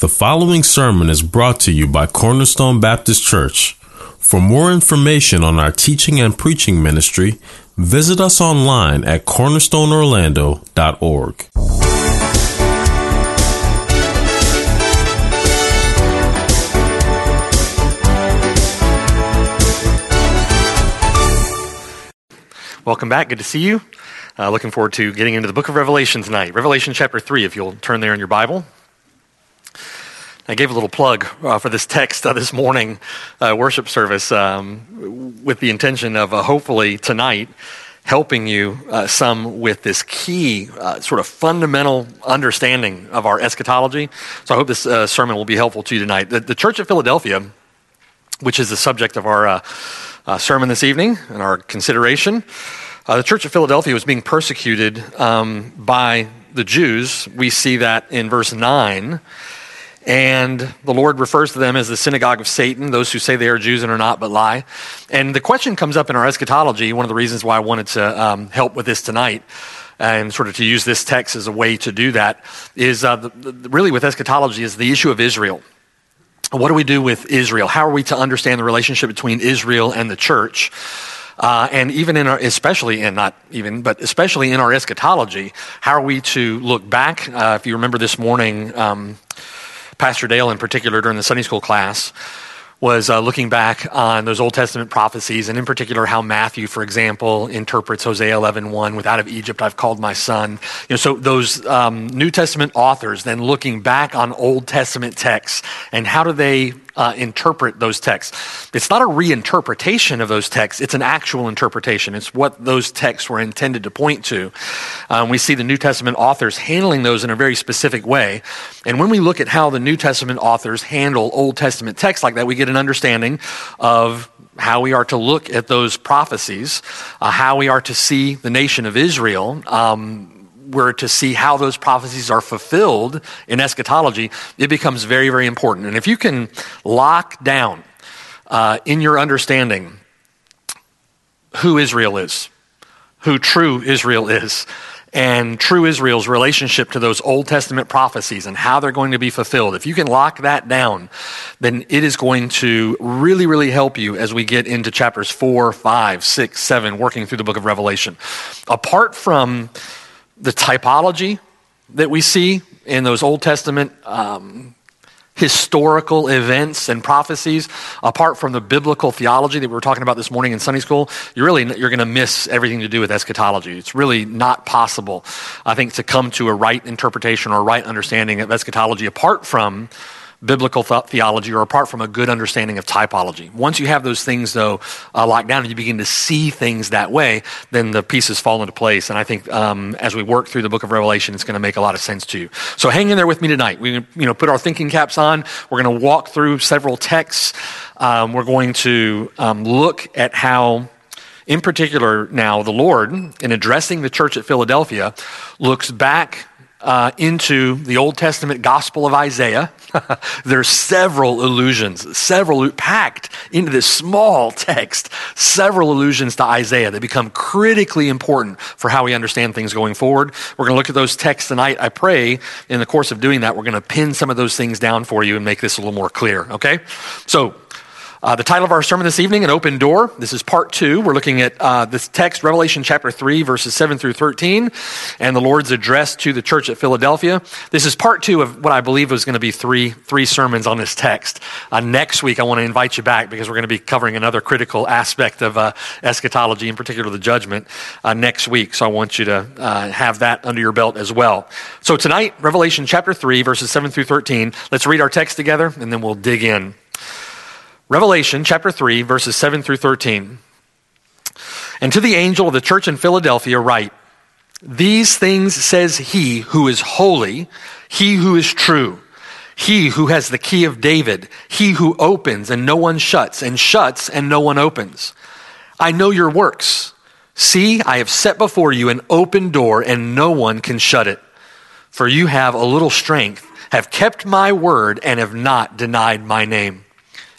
The following sermon is brought to you by Cornerstone Baptist Church. For more information on our teaching and preaching ministry, visit us online at cornerstoneorlando.org. Welcome back. Good to see you. Uh, looking forward to getting into the book of Revelation tonight. Revelation chapter 3, if you'll turn there in your Bible. I gave a little plug uh, for this text uh, this morning uh, worship service um, with the intention of uh, hopefully tonight helping you uh, some with this key uh, sort of fundamental understanding of our eschatology. So I hope this sermon will be helpful to you tonight. The, the, Church of Philadelphia, which is the subject of our sermon this evening and our consideration, the Church of Philadelphia was being persecuted um, by the Jews. We see that in verse 9. And the Lord refers to them as the synagogue of Satan, those who say they are Jews and are not but lie. And the question comes up in our eschatology, one of the reasons why I wanted to um, help with this tonight and sort of to use this text as a way to do that is uh, the, the, really with eschatology is the issue of Israel. What do we do with Israel? How are we to understand the relationship between Israel and the church? Uh, and even in our, especially in not even, but especially in our eschatology, how are we to look back? Uh, if you remember this morning, um, Pastor Dale, in particular, during the Sunday school class, was uh, looking back on those Old Testament prophecies, and in particular, how Matthew, for example, interprets Hosea 11 1, with out of Egypt I've called my son. You know, so those um, New Testament authors then looking back on Old Testament texts, and how do they uh, interpret those texts. It's not a reinterpretation of those texts, it's an actual interpretation. It's what those texts were intended to point to. Um, we see the New Testament authors handling those in a very specific way. And when we look at how the New Testament authors handle Old Testament texts like that, we get an understanding of how we are to look at those prophecies, uh, how we are to see the nation of Israel. Um, were to see how those prophecies are fulfilled in eschatology, it becomes very, very important. And if you can lock down uh, in your understanding who Israel is, who true Israel is, and true Israel's relationship to those Old Testament prophecies and how they're going to be fulfilled, if you can lock that down, then it is going to really, really help you as we get into chapters 4, 5, 6, 7, working through the book of Revelation. Apart from the typology that we see in those Old Testament um, historical events and prophecies, apart from the biblical theology that we were talking about this morning in Sunday school, you're really you're going to miss everything to do with eschatology. It's really not possible, I think, to come to a right interpretation or right understanding of eschatology apart from biblical th- theology or apart from a good understanding of typology. Once you have those things, though, uh, locked down and you begin to see things that way, then the pieces fall into place. And I think um, as we work through the book of Revelation, it's going to make a lot of sense to you. So hang in there with me tonight. We you know put our thinking caps on. We're going to walk through several texts. Um, we're going to um, look at how. In particular, now, the Lord, in addressing the church at Philadelphia, looks back uh, into the Old Testament Gospel of Isaiah. There's several allusions, several packed into this small text, several allusions to Isaiah that become critically important for how we understand things going forward. We're going to look at those texts tonight. I pray in the course of doing that, we're going to pin some of those things down for you and make this a little more clear, okay? So, uh, the title of our sermon this evening, An Open Door. This is part two. We're looking at uh, this text, Revelation chapter 3, verses 7 through 13, and the Lord's address to the church at Philadelphia. This is part two of what I believe was going to be three, three sermons on this text. Uh, next week, I want to invite you back because we're going to be covering another critical aspect of uh, eschatology, in particular the judgment, uh, next week. So I want you to uh, have that under your belt as well. So tonight, Revelation chapter 3, verses 7 through 13. Let's read our text together, and then we'll dig in. Revelation chapter 3, verses 7 through 13. And to the angel of the church in Philadelphia, write These things says he who is holy, he who is true, he who has the key of David, he who opens and no one shuts, and shuts and no one opens. I know your works. See, I have set before you an open door, and no one can shut it. For you have a little strength, have kept my word, and have not denied my name.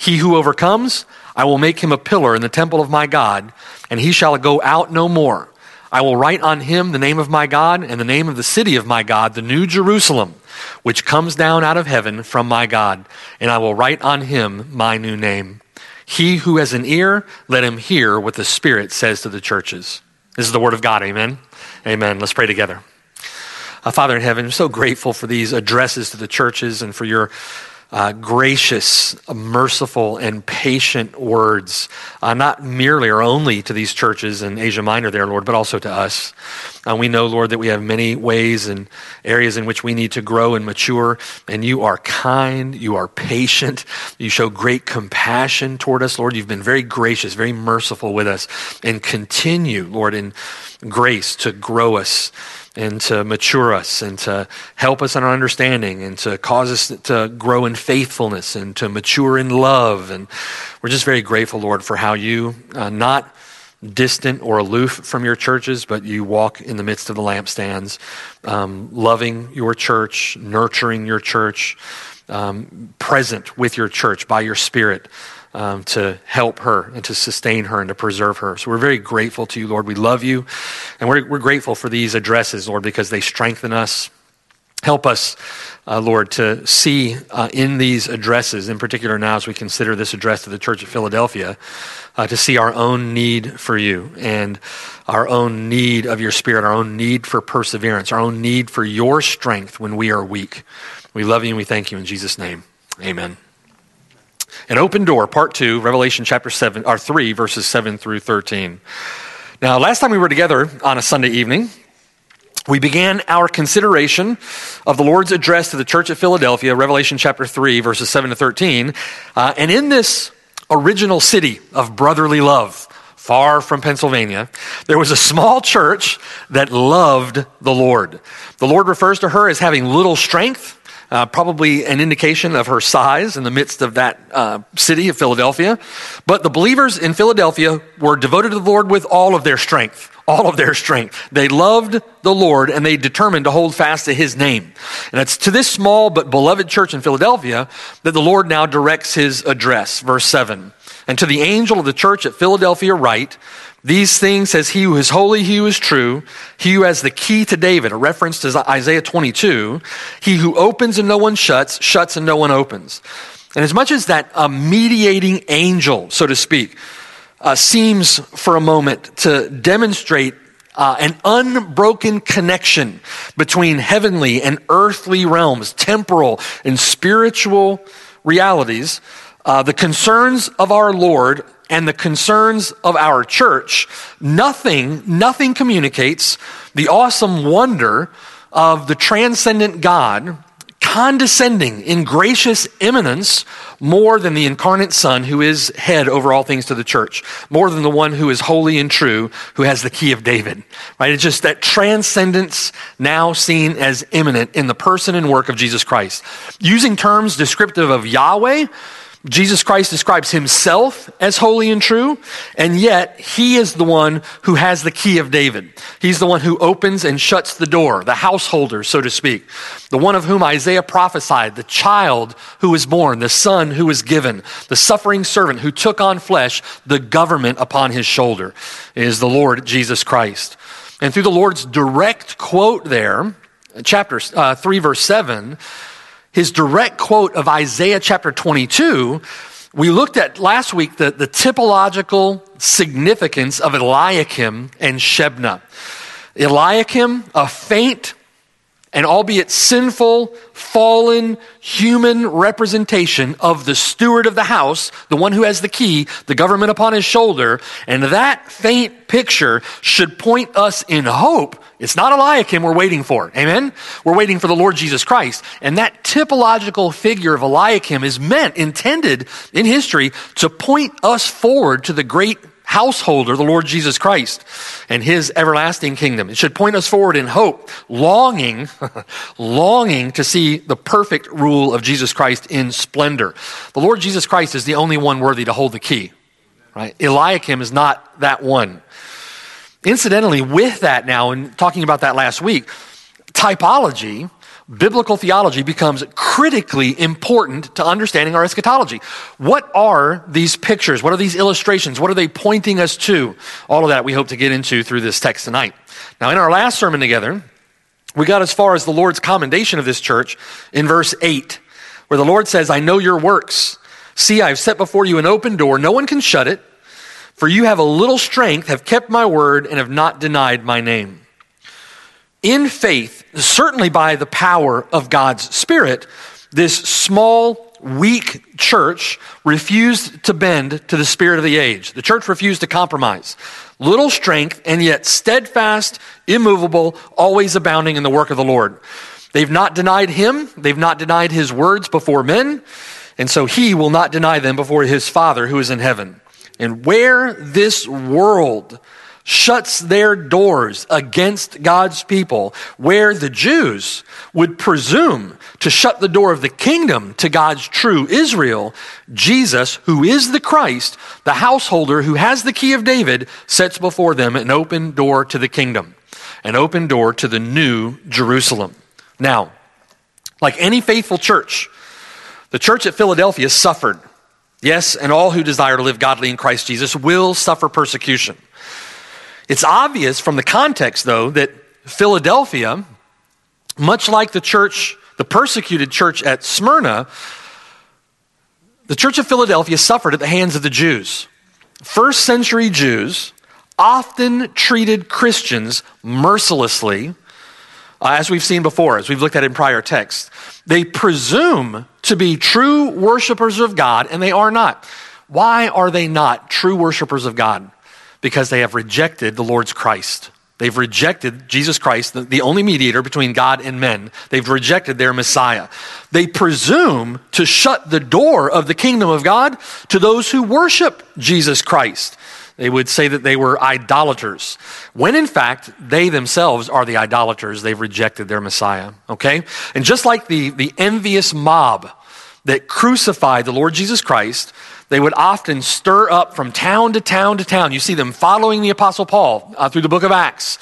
He who overcomes, I will make him a pillar in the temple of my God, and he shall go out no more. I will write on him the name of my God and the name of the city of my God, the new Jerusalem, which comes down out of heaven from my God, and I will write on him my new name. He who has an ear, let him hear what the Spirit says to the churches. This is the word of God. Amen. Amen. Let's pray together. Uh, Father in heaven, I'm so grateful for these addresses to the churches and for your uh, gracious, merciful, and patient words, uh, not merely or only to these churches in Asia Minor, there, Lord, but also to us. Uh, we know, Lord, that we have many ways and areas in which we need to grow and mature, and you are kind, you are patient, you show great compassion toward us, Lord. You've been very gracious, very merciful with us, and continue, Lord, in grace to grow us and to mature us and to help us in our understanding and to cause us to grow in faithfulness and to mature in love. And we're just very grateful, Lord, for how you, uh, not distant or aloof from your churches, but you walk in the midst of the lampstands, um, loving your church, nurturing your church, um, present with your church by your Spirit um, to help her and to sustain her and to preserve her. So we're very grateful to you, Lord. We love you. And we're, we're grateful for these addresses, Lord, because they strengthen us. Help us, uh, Lord, to see uh, in these addresses, in particular now as we consider this address to the church at Philadelphia, uh, to see our own need for you and our own need of your spirit, our own need for perseverance, our own need for your strength when we are weak. We love you and we thank you in Jesus' name. Amen. An open door, part two, Revelation chapter seven or three, verses seven through thirteen. Now, last time we were together on a Sunday evening, we began our consideration of the Lord's address to the church at Philadelphia, Revelation chapter 3, verses 7 to 13. Uh, and in this original city of brotherly love, far from Pennsylvania, there was a small church that loved the Lord. The Lord refers to her as having little strength uh, probably an indication of her size in the midst of that uh, city of Philadelphia. But the believers in Philadelphia were devoted to the Lord with all of their strength. All of their strength. They loved the Lord and they determined to hold fast to his name. And it's to this small but beloved church in Philadelphia that the Lord now directs his address. Verse 7. And to the angel of the church at Philadelphia, write, these things says he who is holy, he who is true, he who has the key to David, a reference to Isaiah 22, he who opens and no one shuts, shuts and no one opens. And as much as that uh, mediating angel, so to speak, uh, seems for a moment to demonstrate uh, an unbroken connection between heavenly and earthly realms, temporal and spiritual realities, uh, the concerns of our Lord and the concerns of our church, nothing, nothing communicates the awesome wonder of the transcendent God condescending in gracious immanence more than the incarnate Son who is head over all things to the church, more than the one who is holy and true, who has the key of David. Right? It's just that transcendence now seen as immanent in the person and work of Jesus Christ. Using terms descriptive of Yahweh, Jesus Christ describes himself as holy and true, and yet he is the one who has the key of David. He's the one who opens and shuts the door, the householder, so to speak. The one of whom Isaiah prophesied, the child who was born, the son who was given, the suffering servant who took on flesh, the government upon his shoulder, is the Lord Jesus Christ. And through the Lord's direct quote there, chapter uh, 3, verse 7, his direct quote of Isaiah chapter 22, we looked at last week the, the typological significance of Eliakim and Shebna. Eliakim, a faint and albeit sinful, fallen human representation of the steward of the house, the one who has the key, the government upon his shoulder. And that faint picture should point us in hope. It's not Eliakim we're waiting for. Amen? We're waiting for the Lord Jesus Christ. And that typological figure of Eliakim is meant, intended in history to point us forward to the great householder, the Lord Jesus Christ, and his everlasting kingdom. It should point us forward in hope, longing, longing to see the perfect rule of Jesus Christ in splendor. The Lord Jesus Christ is the only one worthy to hold the key. Right? Eliakim is not that one. Incidentally, with that now, and talking about that last week, typology biblical theology becomes critically important to understanding our eschatology. What are these pictures? What are these illustrations? What are they pointing us to? All of that we hope to get into through this text tonight. Now, in our last sermon together, we got as far as the Lord's commendation of this church in verse 8, where the Lord says, I know your works. See, I've set before you an open door. No one can shut it. For you have a little strength, have kept my word, and have not denied my name in faith, certainly by the power of God's Spirit, this small, weak church refused to bend to the spirit of the age. The church refused to compromise. Little strength, and yet steadfast, immovable, always abounding in the work of the Lord. They've not denied him, they've not denied his words before men, and so he will not deny them before his Father who is in heaven. And where this world shuts their doors against God's people, where the Jews would presume to shut the door of the kingdom to God's true Israel, Jesus, who is the Christ, the householder who has the key of David, sets before them an open door to the kingdom, an open door to the new Jerusalem. Now, like any faithful church, the church at Philadelphia suffered. Yes, and all who desire to live godly in Christ Jesus will suffer persecution. It's obvious from the context, though, that Philadelphia, much like the church, the persecuted church at Smyrna, the church of Philadelphia suffered at the hands of the Jews. First century Jews often treated Christians mercilessly, uh, as we've seen before, as we've looked at in prior texts. They presume to be true worshipers of God, and they are not. Why are they not true worshipers of God? Because they have rejected the Lord's Christ. They've rejected Jesus Christ, the, only mediator between God and men. They've rejected their Messiah. They presume to shut the door of the kingdom of God to those who worship Jesus Christ. They would say that they were idolaters, when in fact, they themselves are the idolaters. They've rejected their Messiah. Okay? And just like the, the envious mob that crucified the Lord Jesus Christ, they would often stir up from town to town to town. You see them following the Apostle Paul uh, through the book of Acts.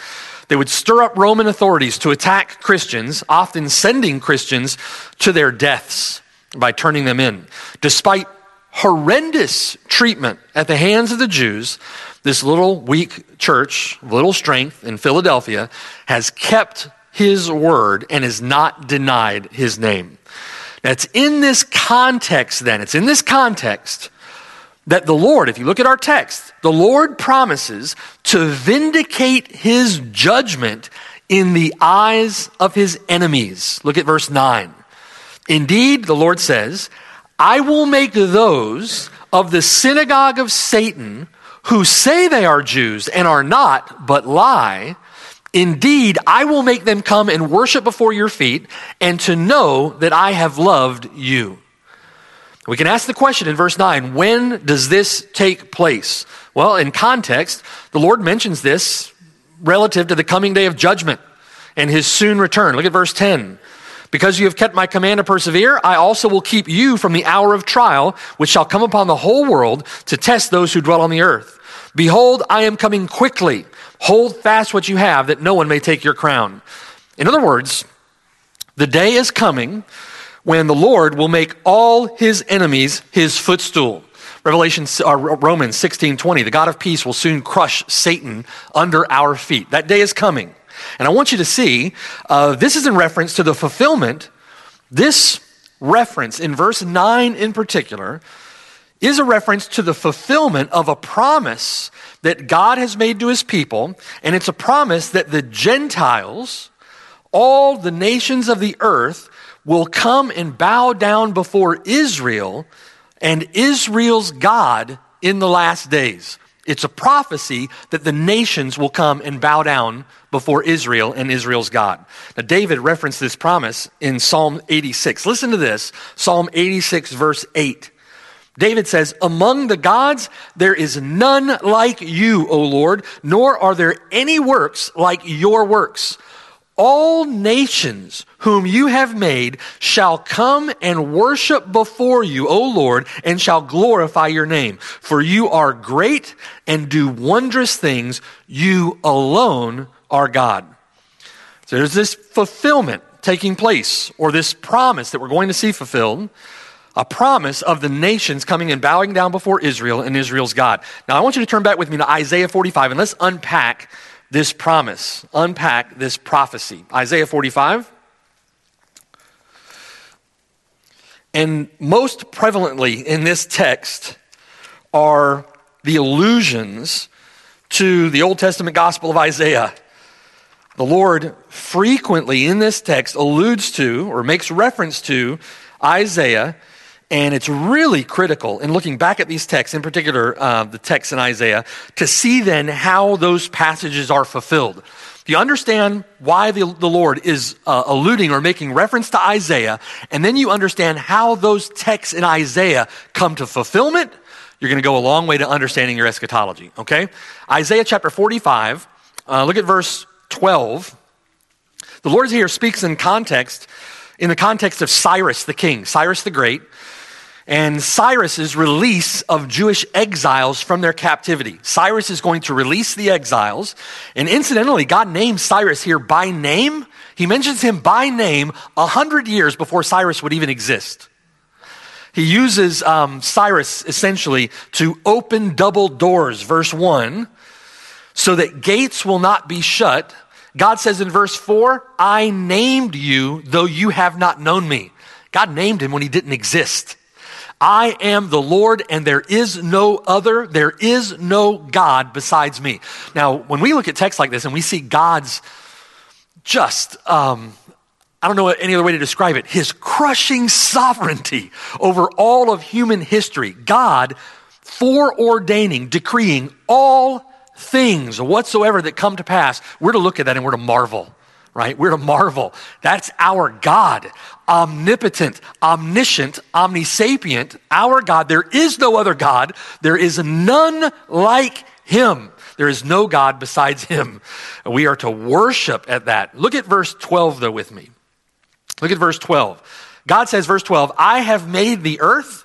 They would stir up Roman authorities to attack Christians, often sending Christians to their deaths by turning them in. Despite horrendous treatment at the hands of the Jews, this little weak church, little strength in Philadelphia, has kept his word and has not denied his name. It's in this context, then, it's in this context that the Lord, if you look at our text, the Lord promises to vindicate his judgment in the eyes of his enemies. Look at verse 9. Indeed, the Lord says, I will make those of the synagogue of Satan who say they are Jews and are not, but lie. Indeed, I will make them come and worship before your feet and to know that I have loved you. We can ask the question in verse 9 when does this take place? Well, in context, the Lord mentions this relative to the coming day of judgment and his soon return. Look at verse 10. Because you have kept my command to persevere, I also will keep you from the hour of trial, which shall come upon the whole world to test those who dwell on the earth. Behold, I am coming quickly. Hold fast what you have, that no one may take your crown. In other words, the day is coming when the Lord will make all his enemies his footstool. Revelation, uh, Romans 16 20, the God of peace will soon crush Satan under our feet. That day is coming. And I want you to see, uh, this is in reference to the fulfillment. This reference in verse 9 in particular is a reference to the fulfillment of a promise that God has made to his people. And it's a promise that the Gentiles, all the nations of the earth, will come and bow down before Israel and Israel's God in the last days. It's a prophecy that the nations will come and bow down before Israel and Israel's God. Now, David referenced this promise in Psalm 86. Listen to this Psalm 86, verse 8. David says, Among the gods, there is none like you, O Lord, nor are there any works like your works. All nations whom you have made shall come and worship before you, O Lord, and shall glorify your name. For you are great and do wondrous things. You alone are God. So there's this fulfillment taking place, or this promise that we're going to see fulfilled a promise of the nations coming and bowing down before Israel and Israel's God. Now, I want you to turn back with me to Isaiah 45 and let's unpack this promise, unpack this prophecy. Isaiah 45. And most prevalently in this text are the allusions to the Old Testament gospel of Isaiah. The Lord frequently in this text alludes to or makes reference to Isaiah and it's really critical in looking back at these texts, in particular uh, the texts in Isaiah, to see then how those passages are fulfilled. Do you understand why the, the Lord is uh, alluding or making reference to Isaiah? And then you understand how those texts in Isaiah come to fulfillment. You're going to go a long way to understanding your eschatology, okay? Isaiah chapter 45, uh, look at verse 12. The Lord here speaks in context, in the context of Cyrus the king, Cyrus the Great and Cyrus's release of Jewish exiles from their captivity. Cyrus is going to release the exiles. And incidentally, God names Cyrus here by name. He mentions him by name a hundred years before Cyrus would even exist. He uses um, Cyrus essentially to open double doors, verse 1, so that gates will not be shut. God says in verse 4, I named you, though you have not known me. God named him when he didn't exist. I am the Lord and there is no other. There is no God besides me. Now, when we look at texts like this and we see God's just, um, I don't know any other way to describe it, his crushing sovereignty over all of human history, God foreordaining, decreeing all things whatsoever that come to pass, we're to look at that and we're to marvel right? We're to marvel. That's our God, omnipotent, omniscient, omnisapient, our God. There is no other God. There is none like him. There is no God besides him. We are to worship at that. Look at verse 12, though, with me. Look at verse 12. God says, verse 12, I have made the earth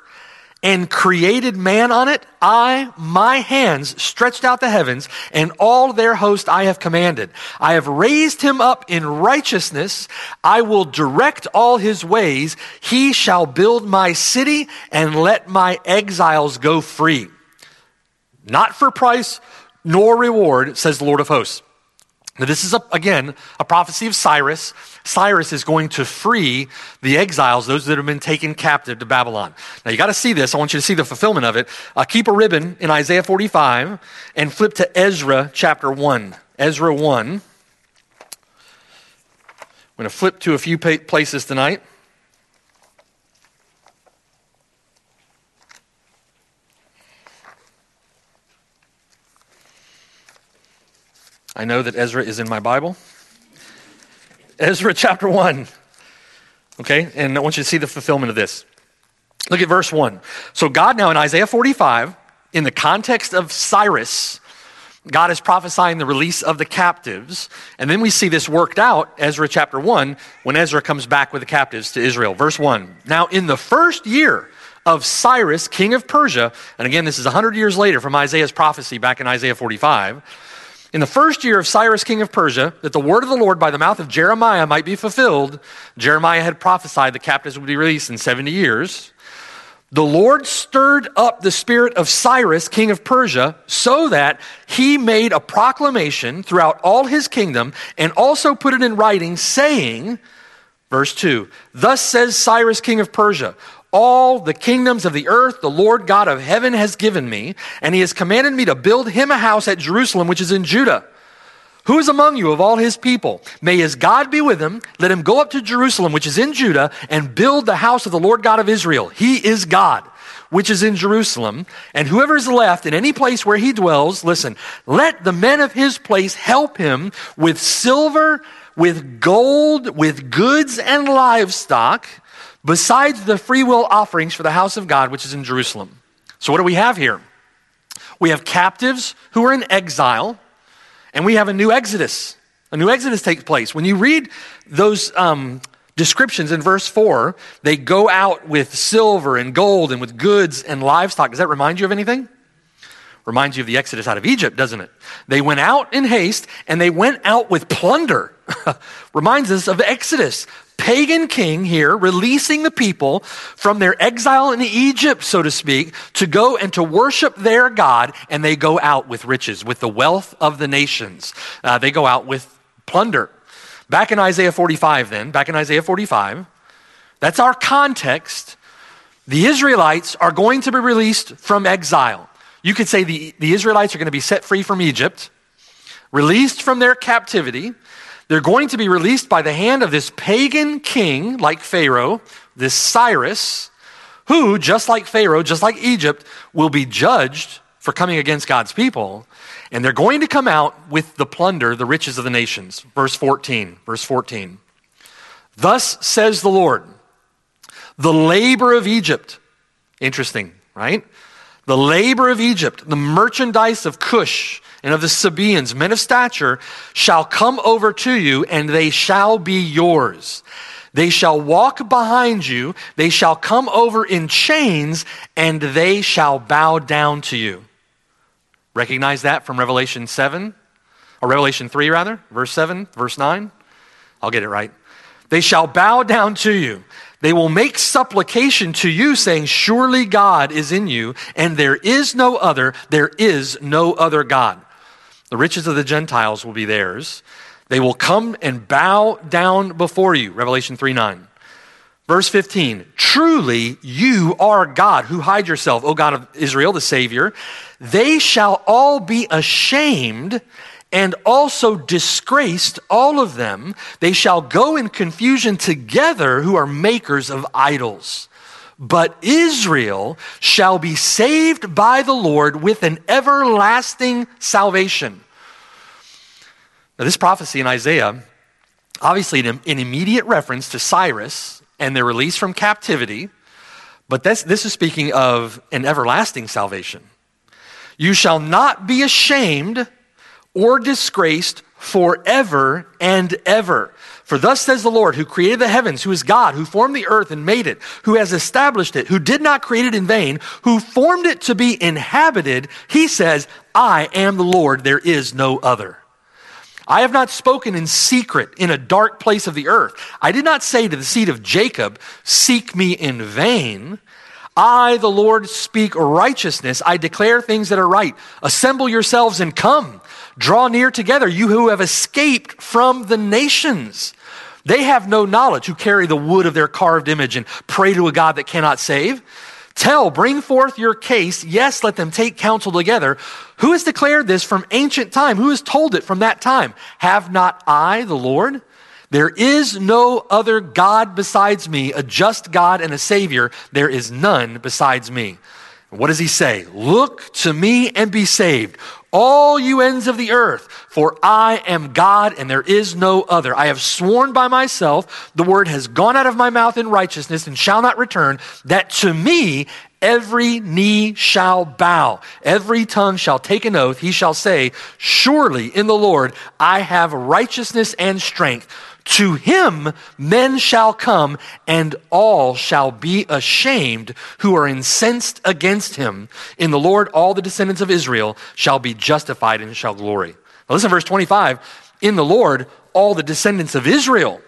and created man on it, I, my hands, stretched out the heavens, and all their host I have commanded. I have raised him up in righteousness. I will direct all his ways. He shall build my city and let my exiles go free. Not for price nor reward, says the Lord of hosts. Now, this is, a, again, a prophecy of Cyrus. Cyrus is going to free the exiles, those that have been taken captive to Babylon. Now, you got to see this. I want you to see the fulfillment of it. Uh, keep a ribbon in Isaiah 45 and flip to Ezra chapter 1. Ezra 1. I'm going to flip to a few places tonight. I know that Ezra is in my Bible. Ezra chapter 1. Okay, and I want you to see the fulfillment of this. Look at verse 1. So, God now in Isaiah 45, in the context of Cyrus, God is prophesying the release of the captives. And then we see this worked out, Ezra chapter 1, when Ezra comes back with the captives to Israel. Verse 1. Now, in the first year of Cyrus, king of Persia, and again, this is 100 years later from Isaiah's prophecy back in Isaiah 45 in the first year of Cyrus, king of Persia, that the word of the Lord by the mouth of Jeremiah might be fulfilled, Jeremiah had prophesied the captives would be released in 70 years. The Lord stirred up the spirit of Cyrus, king of Persia, so that he made a proclamation throughout all his kingdom and also put it in writing, saying, verse 2 Thus says Cyrus, king of Persia, all the kingdoms of the earth the Lord God of heaven has given me, and he has commanded me to build him a house at Jerusalem, which is in Judah. Who is among you of all his people? May his God be with him. Let him go up to Jerusalem, which is in Judah, and build the house of the Lord God of Israel. He is God, which is in Jerusalem. And whoever is left in any place where he dwells, listen, let the men of his place help him with silver, with gold, with goods and livestock besides the free will offerings for the house of God, which is in Jerusalem. So, what do we have here? We have captives who are in exile, and we have a new exodus. A new exodus takes place. When you read those um, descriptions in verse 4, they go out with silver and gold and with goods and livestock. Does that remind you of anything? Reminds you of the exodus out of Egypt, doesn't it? They went out in haste and they went out with plunder. Reminds us of Exodus. Pagan king here releasing the people from their exile in Egypt, so to speak, to go and to worship their God, and they go out with riches, with the wealth of the nations. Uh, they go out with plunder. Back in Isaiah 45, then, back in Isaiah 45, that's our context. The Israelites are going to be released from exile. You could say the, the Israelites are going to be set free from Egypt, released from their captivity. They're going to be released by the hand of this pagan king like Pharaoh, this Cyrus, who, just like Pharaoh, just like Egypt, will be judged for coming against God's people. And they're going to come out with the plunder, the riches of the nations. Verse 14. Verse 14. Thus says the Lord, the labor of Egypt. Interesting, right? The labor of Egypt, the merchandise of Cush and of the Sabaeans, men of stature, shall come over to you, and they shall be yours. They shall walk behind you, they shall come over in chains, and they shall bow down to you. Recognize that from Revelation 7, or Revelation 3, rather, verse 7, verse 9? I'll get it right. They shall bow down to you. They will make supplication to you, saying, Surely God is in you, and there is no other, there is no other God. The riches of the Gentiles will be theirs. They will come and bow down before you. Revelation 3 9. Verse 15 Truly you are God who hide yourself, O God of Israel, the Savior. They shall all be ashamed and also disgraced, all of them. They shall go in confusion together who are makers of idols. But Israel shall be saved by the Lord with an everlasting salvation. Now, this prophecy in Isaiah, obviously, an, immediate reference to Cyrus and their release from captivity, but this, this is speaking of an everlasting salvation. You shall not be ashamed or disgraced forever and ever. For thus says the Lord, who created the heavens, who is God, who formed the earth and made it, who has established it, who did not create it in vain, who formed it to be inhabited, he says, I am the Lord, there is no other. I have not spoken in secret in a dark place of the earth. I did not say to the seed of Jacob, Seek me in vain. I, the Lord, speak righteousness. I declare things that are right. Assemble yourselves and come. Draw near together, you who have escaped from the nations. They have no knowledge who carry the wood of their carved image and pray to a God that cannot save. Tell, bring forth your case. Yes, let them take counsel together. Who has declared this from ancient time? Who has told it from that time? Have not I, the Lord? There is no other God besides me, a just God and a Savior. There is none besides me. What does he say? Look to me and be saved, all you ends of the earth, for I am God and there is no other. I have sworn by myself, the word has gone out of my mouth in righteousness and shall not return, that to me every knee shall bow, every tongue shall take an oath. He shall say, Surely in the Lord I have righteousness and strength. To him men shall come, and all shall be ashamed who are incensed against him. In the Lord, all the descendants of Israel shall be justified and shall glory. Now listen, verse 25. In the Lord, all the descendants of Israel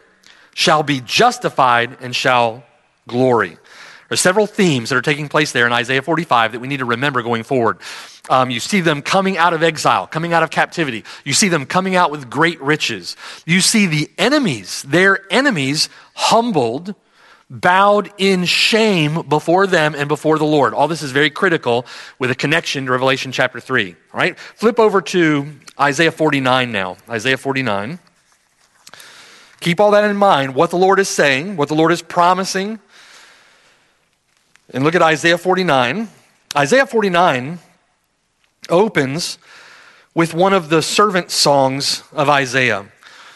shall be justified and shall glory. There are several themes that are taking place there in Isaiah 45 that we need to remember going forward. Um, you see them coming out of exile, coming out of captivity. You see them coming out with great riches. You see the enemies, their enemies, humbled, bowed in shame before them and before the Lord. All this is very critical with a connection to Revelation chapter 3. All right? Flip over to Isaiah 49 now. Isaiah 49. Keep all that in mind, what the Lord is saying, what the Lord is promising and look at Isaiah 49. Isaiah 49 opens with one of the servant songs of Isaiah.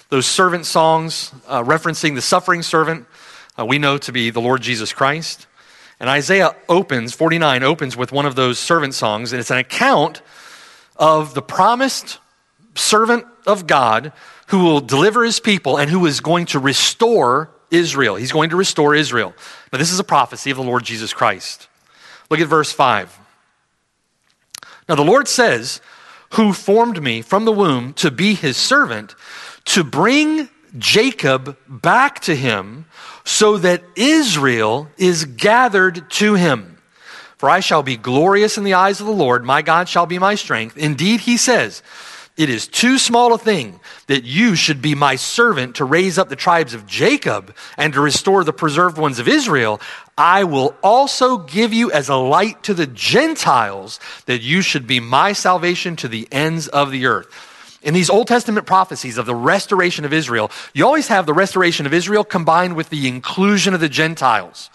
Those servant songs uh, referencing the suffering servant uh, we know to be the Lord Jesus Christ. And Isaiah opens, 49 opens with one of those servant songs, and it's an account of the promised servant of God who will deliver his people and who is going to restore Israel. He's going to restore Israel. Now, this is a prophecy of the Lord Jesus Christ. Look at verse 5. Now, the Lord says, Who formed me from the womb to be his servant, to bring Jacob back to him, so that Israel is gathered to him. For I shall be glorious in the eyes of the Lord, my God shall be my strength. Indeed, he says, It is too small a thing that you should be my servant to raise up the tribes of Jacob and to restore the preserved ones of Israel. I will also give you as a light to the Gentiles that you should be my salvation to the ends of the earth. In these Old Testament prophecies of the restoration of Israel, you always have the restoration of Israel combined with the inclusion of the Gentiles.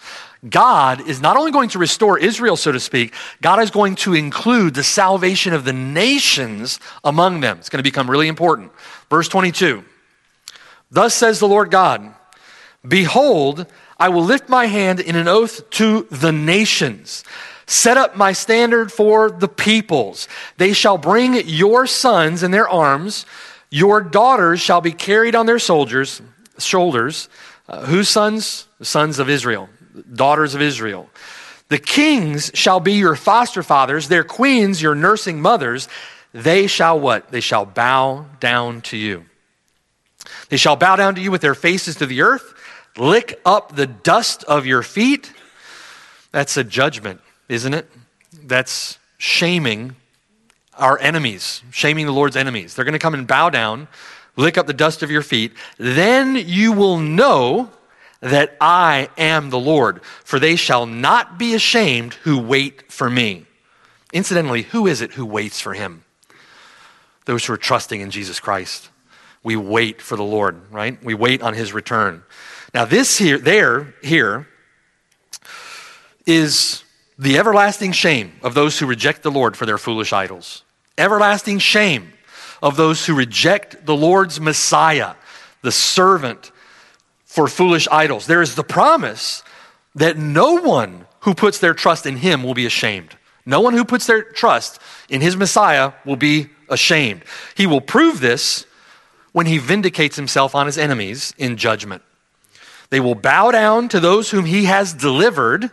God is not only going to restore Israel, so to speak, God is going to include the salvation of the nations among them. It's going to become really important. Verse 22 Thus says the Lord God Behold, I will lift my hand in an oath to the nations set up my standard for the peoples. They shall bring your sons in their arms, your daughters shall be carried on their soldiers' shoulders. Uh, whose sons? The sons of Israel, daughters of Israel. The kings shall be your foster fathers, their queens your nursing mothers. They shall what? They shall bow down to you. They shall bow down to you with their faces to the earth, lick up the dust of your feet. That's a judgment isn't it? That's shaming our enemies, shaming the Lord's enemies. They're going to come and bow down, lick up the dust of your feet. Then you will know that I am the Lord, for they shall not be ashamed who wait for me. Incidentally, who is it who waits for him? Those who are trusting in Jesus Christ. We wait for the Lord, right? We wait on his return. Now, this here, there, here, is the everlasting shame of those who reject the Lord for their foolish idols. Everlasting shame of those who reject the Lord's Messiah, the servant for foolish idols. There is the promise that no one who puts their trust in him will be ashamed. No one who puts their trust in his Messiah will be ashamed. He will prove this when he vindicates himself on his enemies in judgment. They will bow down to those whom he has delivered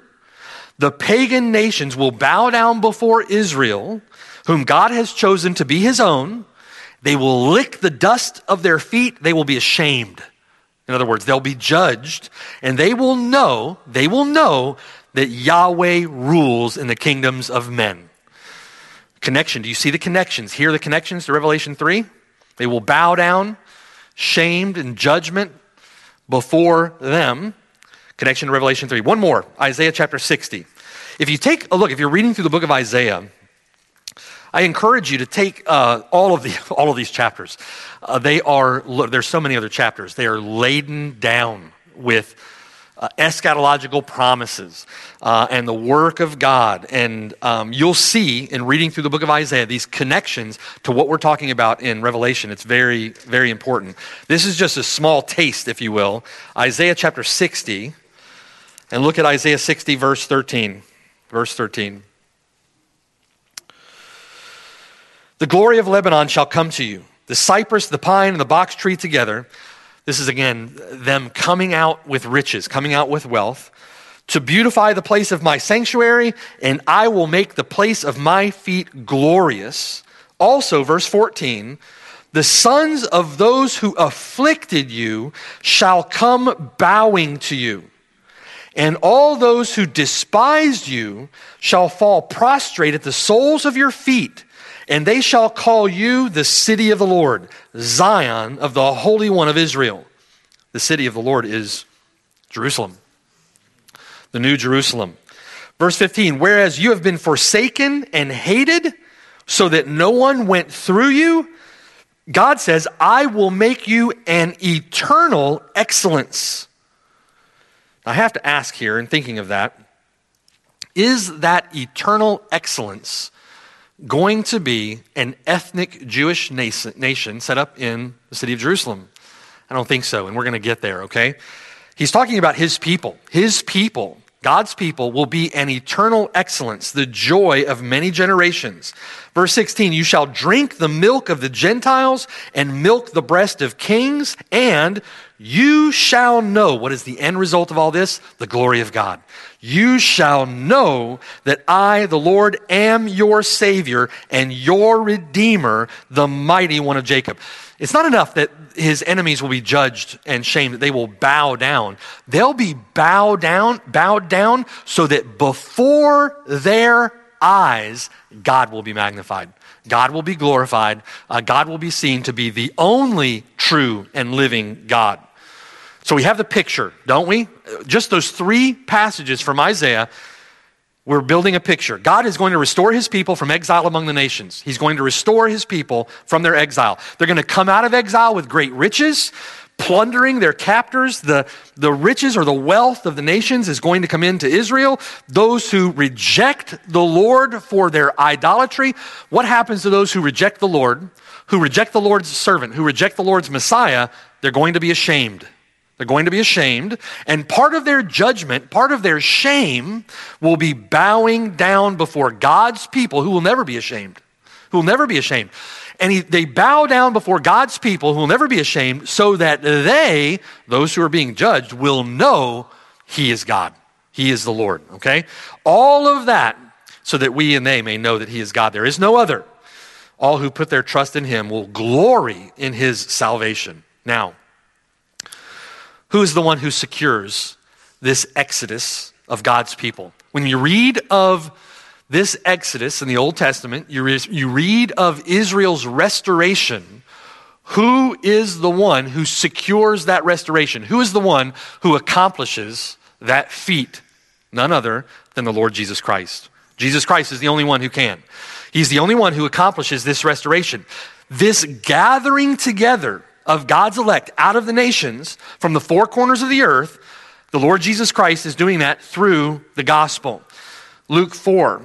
the pagan nations will bow down before Israel, whom God has chosen to be his own. They will lick the dust of their feet. They will be ashamed. In other words, they'll be judged and they will know, they will know that Yahweh rules in the kingdoms of men. Connection. Do you see the connections? Hear the connections to Revelation 3? They will bow down, shamed in judgment before them. Connection to Revelation 3. One more, Isaiah chapter 60. If you take a look, if you're reading through the book of Isaiah, I encourage you to take uh, all of the all of these chapters. Uh, they are there's so many other chapters. They are laden down with uh, eschatological promises uh, and the work of God. And um, you'll see in reading through the book of Isaiah these connections to what we're talking about in Revelation. It's very very important. This is just a small taste, if you will. Isaiah chapter 60. And look at Isaiah 60, verse 13. Verse 13. The glory of Lebanon shall come to you, the cypress, the pine, and the box tree together. This is again them coming out with riches, coming out with wealth, to beautify the place of my sanctuary, and I will make the place of my feet glorious. Also, verse 14, the sons of those who afflicted you shall come bowing to you and all those who despised you shall fall prostrate at the soles of your feet, and they shall call you the city of the Lord, Zion of the Holy One of Israel. The city of the Lord is Jerusalem, the New Jerusalem. Verse 15, whereas you have been forsaken and hated, so that no one went through you, God says, I will make you an eternal excellence I have to ask here, in thinking of that, is that eternal excellence going to be an ethnic Jewish nation set up in the city of Jerusalem? I don't think so, and we're going to get there, okay? He's talking about his people. His people God's people will be an eternal excellence, the joy of many generations. Verse 16, you shall drink the milk of the Gentiles and milk the breast of kings, and you shall know. What is the end result of all this? The glory of God. You shall know that I, the Lord, am your Savior and your Redeemer, the mighty one of Jacob. It's not enough that his enemies will be judged and shamed, that they will bow down. They'll be bowed down, bowed down so that before their eyes, God will be magnified. God will be glorified. Uh, God will be seen to be the only true and living God. So we have the picture, don't we? Just those three passages from Isaiah we're building a picture. God is going to restore his people from exile among the nations. He's going to restore his people from their exile. They're going to come out of exile with great riches, plundering their captors. The, the riches or the wealth of the nations is going to come into Israel. Those who reject the Lord for their idolatry. What happens to those who reject the Lord, who reject the Lord's servant, who reject the Lord's Messiah? They're going to be ashamed. They're going to be ashamed. And part of their judgment, part of their shame, will be bowing down before God's people who will never be ashamed. Who will never be ashamed. And he, they bow down before God's people who will never be ashamed so that they, those who are being judged, will know He is God. He is the Lord. Okay? All of that so that we and they may know that He is God. There is no other. All who put their trust in Him will glory in His salvation. Now, who is the one who secures this exodus of God's people? When you read of this exodus in the Old Testament, you, re- you read of Israel's restoration. Who is the one who secures that restoration? Who is the one who accomplishes that feat? None other than the Lord Jesus Christ. Jesus Christ is the only one who can. He's the only one who accomplishes this restoration. This gathering together of God's elect out of the nations from the four corners of the earth, the Lord Jesus Christ is doing that through the gospel. Luke 4.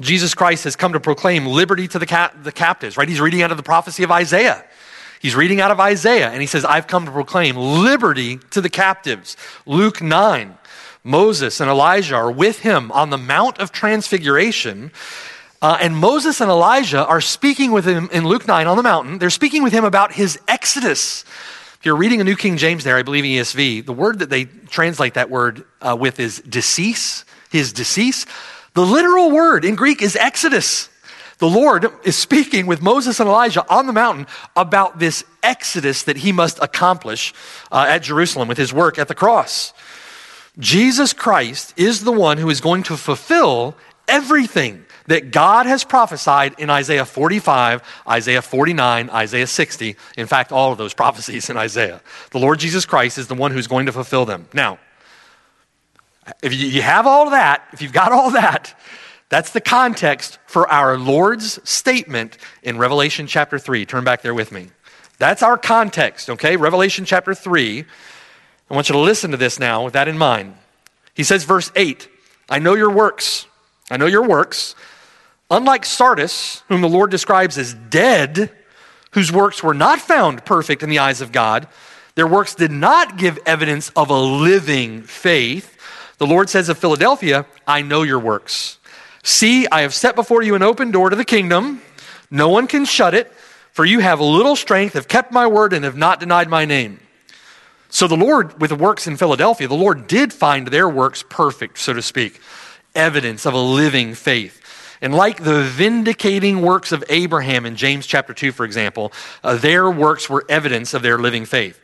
Jesus Christ has come to proclaim liberty to the, the captives, right? He's reading out of the prophecy of Isaiah. He's reading out of Isaiah, and he says, I've come to proclaim liberty to the captives. Luke 9. Moses and Elijah are with him on the Mount of Transfiguration, uh, and Moses and Elijah are speaking with him in Luke 9 on the mountain. They're speaking with him about his exodus. If you're reading a New King James there, I believe ESV, the word that they translate that word uh, with is decease, his decease. The literal word in Greek is exodus. The Lord is speaking with Moses and Elijah on the mountain about this exodus that he must accomplish uh, at Jerusalem with his work at the cross. Jesus Christ is the one who is going to fulfill everything that God has prophesied in Isaiah 45, Isaiah 49, Isaiah 60. In fact, all of those prophecies in Isaiah. The Lord Jesus Christ is the one who's going to fulfill them. Now, if you have all of that, if you've got all that, that's the context for our Lord's statement in Revelation chapter 3. Turn back there with me. That's our context, okay? Revelation chapter 3. I want you to listen to this now with that in mind. He says, verse 8, I know your works. I know your works Unlike Sardis, whom the Lord describes as dead, whose works were not found perfect in the eyes of God, their works did not give evidence of a living faith. The Lord says of Philadelphia, I know your works. See, I have set before you an open door to the kingdom. No one can shut it, for you have little strength, have kept my word, and have not denied my name. So the Lord, with the works in Philadelphia, the Lord did find their works perfect, so to speak, evidence of a living faith. And like the vindicating works of Abraham in James chapter 2, for example, uh, their works were evidence of their living faith.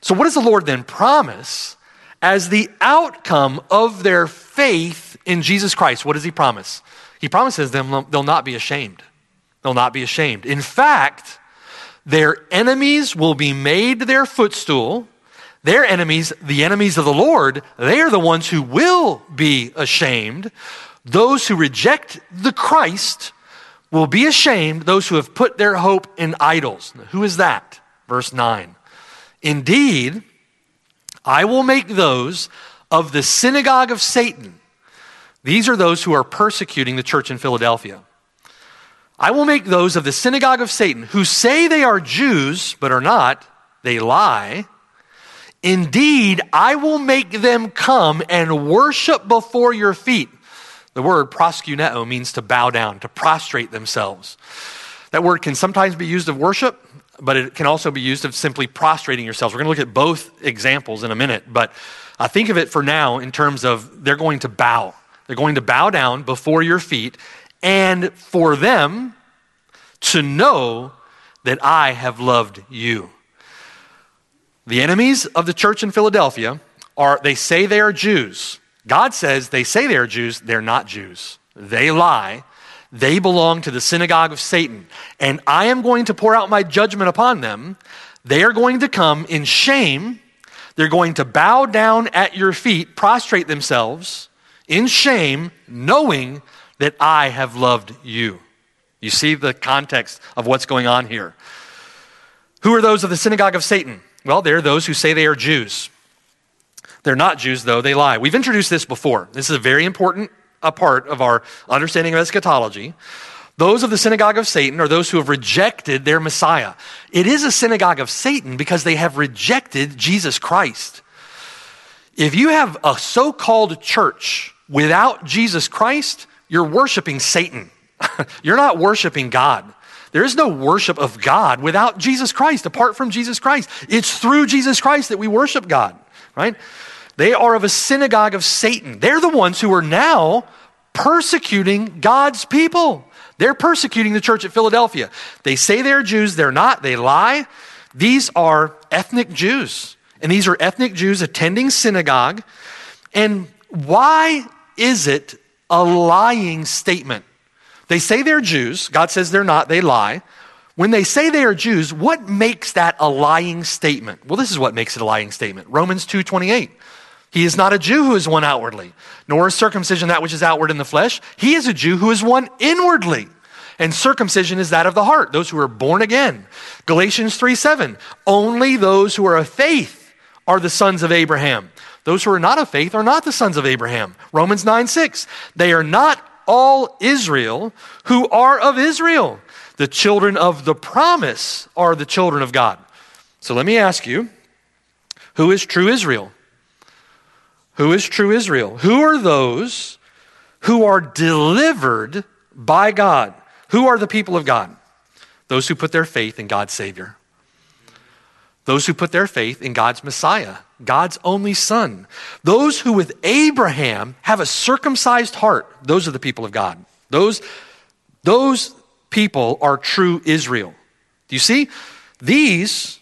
So, what does the Lord then promise as the outcome of their faith in Jesus Christ? What does He promise? He promises them they'll not be ashamed. They'll not be ashamed. In fact, their enemies will be made their footstool. Their enemies, the enemies of the Lord, they are the ones who will be ashamed. Those who reject the Christ will be ashamed, those who have put their hope in idols. Who is that? Verse 9. Indeed, I will make those of the synagogue of Satan. These are those who are persecuting the church in Philadelphia. I will make those of the synagogue of Satan who say they are Jews but are not, they lie. Indeed, I will make them come and worship before your feet. The word proskuneo means to bow down, to prostrate themselves. That word can sometimes be used of worship, but it can also be used of simply prostrating yourselves. We're going to look at both examples in a minute, but I think of it for now in terms of they're going to bow. They're going to bow down before your feet, and for them to know that I have loved you. The enemies of the church in Philadelphia are, they say they are Jews. God says they say they are Jews, they're not Jews. They lie. They belong to the synagogue of Satan. And I am going to pour out my judgment upon them. They are going to come in shame. They're going to bow down at your feet, prostrate themselves in shame, knowing that I have loved you. You see the context of what's going on here. Who are those of the synagogue of Satan? Well, they're those who say they are Jews. They're not Jews, though, they lie. We've introduced this before. This is a very important a part of our understanding of eschatology. Those of the synagogue of Satan are those who have rejected their Messiah. It is a synagogue of Satan because they have rejected Jesus Christ. If you have a so called church without Jesus Christ, you're worshiping Satan. you're not worshiping God. There is no worship of God without Jesus Christ, apart from Jesus Christ. It's through Jesus Christ that we worship God, right? They are of a synagogue of Satan. They're the ones who are now persecuting God's people. They're persecuting the church at Philadelphia. They say they're Jews, they're not, they lie. These are ethnic Jews. And these are ethnic Jews attending synagogue. And why is it a lying statement? They say they're Jews. God says they're not. They lie. When they say they are Jews, what makes that a lying statement? Well, this is what makes it a lying statement. Romans 2:28. He is not a Jew who is one outwardly, nor is circumcision that which is outward in the flesh. He is a Jew who is one inwardly. And circumcision is that of the heart, those who are born again. Galatians 3 7. Only those who are of faith are the sons of Abraham. Those who are not of faith are not the sons of Abraham. Romans 9 6. They are not all Israel who are of Israel. The children of the promise are the children of God. So let me ask you who is true Israel? Who is true Israel? Who are those who are delivered by God? Who are the people of God? Those who put their faith in God's Savior. Those who put their faith in God's Messiah, God's only Son. Those who with Abraham have a circumcised heart, those are the people of God. Those, those people are true Israel. Do you see? These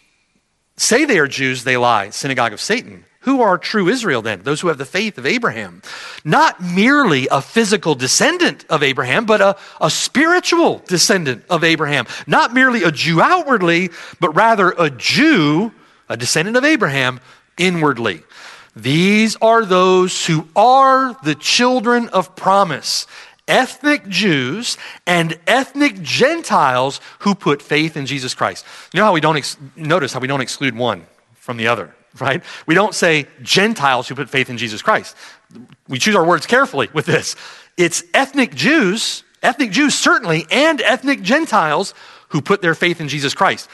say they are Jews, they lie. Synagogue of Satan. Who are true Israel then? Those who have the faith of Abraham. Not merely a physical descendant of Abraham, but a, a spiritual descendant of Abraham. Not merely a Jew outwardly, but rather a Jew, a descendant of Abraham, inwardly. These are those who are the children of promise ethnic Jews and ethnic Gentiles who put faith in Jesus Christ. You know how we don't ex- notice how we don't exclude one from the other right? We don't say Gentiles who put faith in Jesus Christ. We choose our words carefully with this. It's ethnic Jews, ethnic Jews certainly, and ethnic Gentiles who put their faith in Jesus Christ.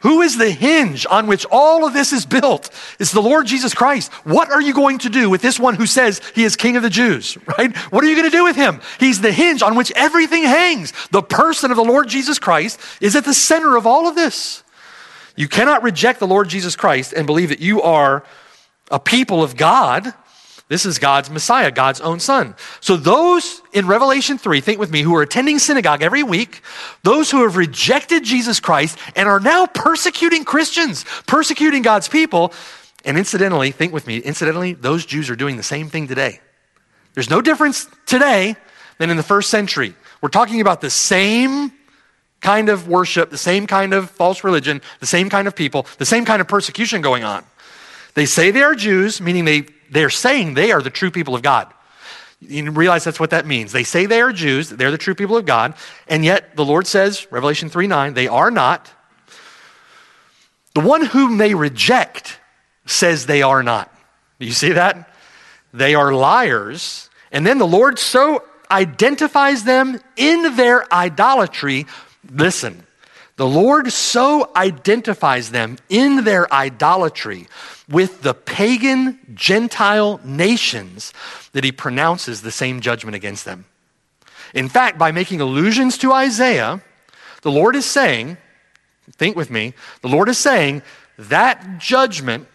Who is the hinge on which all of this is built? It's the Lord Jesus Christ. What are you going to do with this one who says he is King of the Jews, right? What are you going to do with him? He's the hinge on which everything hangs. The person of the Lord Jesus Christ is at the center of all of this. You cannot reject the Lord Jesus Christ and believe that you are a people of God. This is God's Messiah, God's own Son. So, those in Revelation 3, think with me, who are attending synagogue every week, those who have rejected Jesus Christ and are now persecuting Christians, persecuting God's people, and incidentally, think with me, incidentally, those Jews are doing the same thing today. There's no difference today than in the first century. We're talking about the same kind of worship, the same kind of false religion, the same kind of people, the same kind of persecution going on. They say they are Jews, meaning they, they're saying they are the true people of God. You realize that's what that means. They say they are Jews, they're the true people of God, and yet the Lord says, Revelation 3 9, they are not. The one whom they reject says they are not. You see that? They are liars. And then the Lord so identifies them in their idolatry Listen, The Lord so identifies them in their idolatry with the pagan Gentile nations that he pronounces the same judgment against them. In fact, by making allusions to Isaiah, the Lord is saying, think with me, the Lord is saying that judgment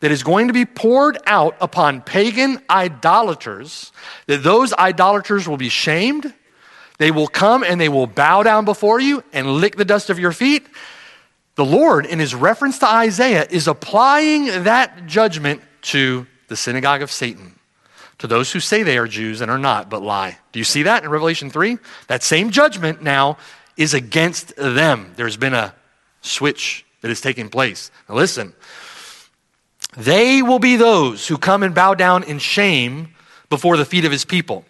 that is going to be poured out upon pagan idolaters, that those idolaters will be shamed, they will come and they will bow down before you and lick the dust of your feet. The Lord, in his reference to Isaiah, is applying that judgment to the synagogue of Satan, to those who say they are Jews and are not, but lie. Do you see that in Revelation 3? That same judgment now is against them. There's been a switch that has taken place. Now, listen, they will be those who come and bow down in shame before the feet of his people.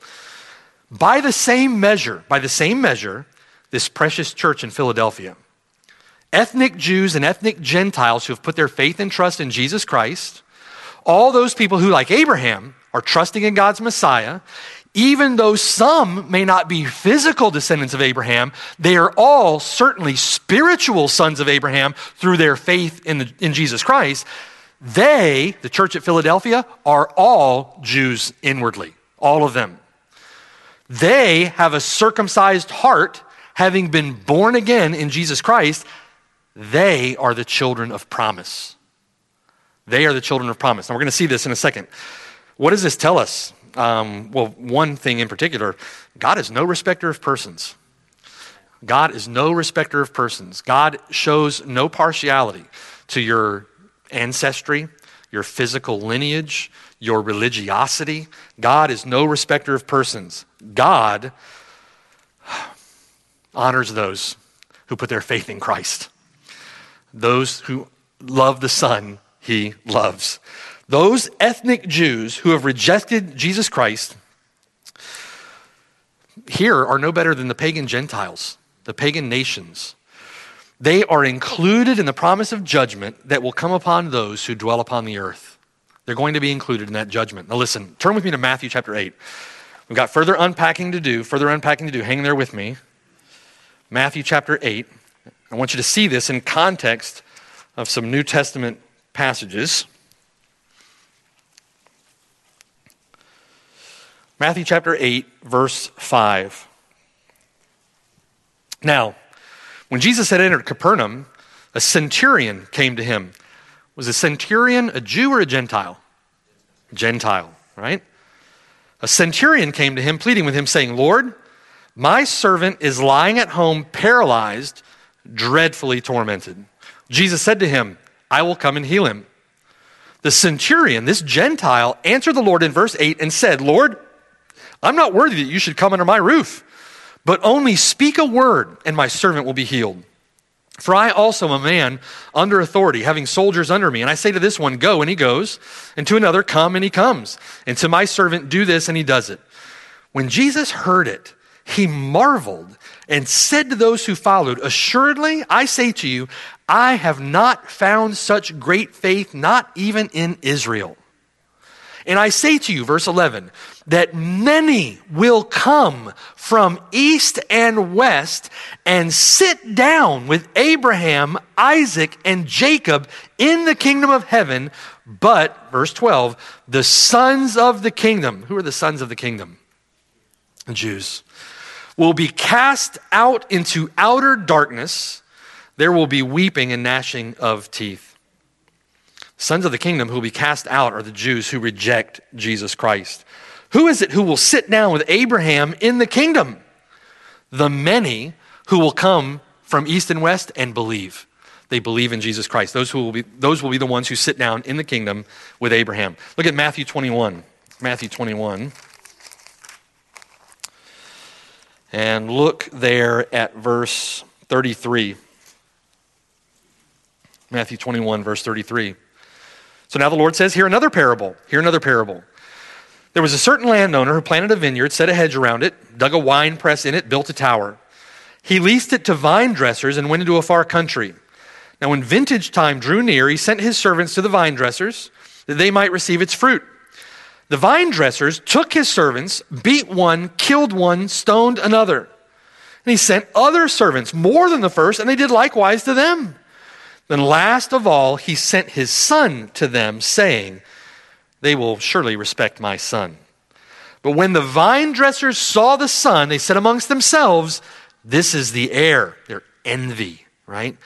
By the same measure, by the same measure, this precious church in Philadelphia, ethnic Jews and ethnic Gentiles who have put their faith and trust in Jesus Christ, all those people who, like Abraham, are trusting in God's Messiah, even though some may not be physical descendants of Abraham, they are all certainly spiritual sons of Abraham through their faith in, the, in Jesus Christ. They, the church at Philadelphia, are all Jews inwardly, all of them. They have a circumcised heart, having been born again in Jesus Christ. They are the children of promise. They are the children of promise. Now, we're going to see this in a second. What does this tell us? Um, well, one thing in particular God is no respecter of persons. God is no respecter of persons. God shows no partiality to your ancestry, your physical lineage, your religiosity. God is no respecter of persons. God honors those who put their faith in Christ. Those who love the Son, he loves. Those ethnic Jews who have rejected Jesus Christ here are no better than the pagan Gentiles, the pagan nations. They are included in the promise of judgment that will come upon those who dwell upon the earth. They're going to be included in that judgment. Now, listen, turn with me to Matthew chapter 8. We've got further unpacking to do, further unpacking to do. Hang there with me. Matthew chapter 8. I want you to see this in context of some New Testament passages. Matthew chapter 8, verse 5. Now, when Jesus had entered Capernaum, a centurion came to him. Was a centurion a Jew or a Gentile? Gentile, right? A centurion came to him, pleading with him, saying, Lord, my servant is lying at home, paralyzed, dreadfully tormented. Jesus said to him, I will come and heal him. The centurion, this Gentile, answered the Lord in verse 8 and said, Lord, I'm not worthy that you should come under my roof, but only speak a word, and my servant will be healed. For I also am a man under authority, having soldiers under me. And I say to this one, Go, and he goes, and to another, Come, and he comes. And to my servant, Do this, and he does it. When Jesus heard it, he marveled and said to those who followed, Assuredly, I say to you, I have not found such great faith, not even in Israel. And I say to you, verse 11, that many will come from east and west and sit down with Abraham, Isaac, and Jacob in the kingdom of heaven. But, verse 12, the sons of the kingdom, who are the sons of the kingdom? The Jews, will be cast out into outer darkness. There will be weeping and gnashing of teeth. Sons of the kingdom who will be cast out are the Jews who reject Jesus Christ. Who is it who will sit down with Abraham in the kingdom? The many who will come from east and west and believe. They believe in Jesus Christ. Those, who will be, those will be the ones who sit down in the kingdom with Abraham. Look at Matthew 21. Matthew 21. And look there at verse 33. Matthew 21, verse 33. So now the Lord says, Hear another parable. Hear another parable. There was a certain landowner who planted a vineyard, set a hedge around it, dug a wine press in it, built a tower. He leased it to vine dressers and went into a far country. Now, when vintage time drew near, he sent his servants to the vine dressers that they might receive its fruit. The vine dressers took his servants, beat one, killed one, stoned another. And he sent other servants, more than the first, and they did likewise to them. Then, last of all, he sent his son to them, saying, They will surely respect my son. But when the vine dressers saw the son, they said amongst themselves, This is the heir. Their envy, right?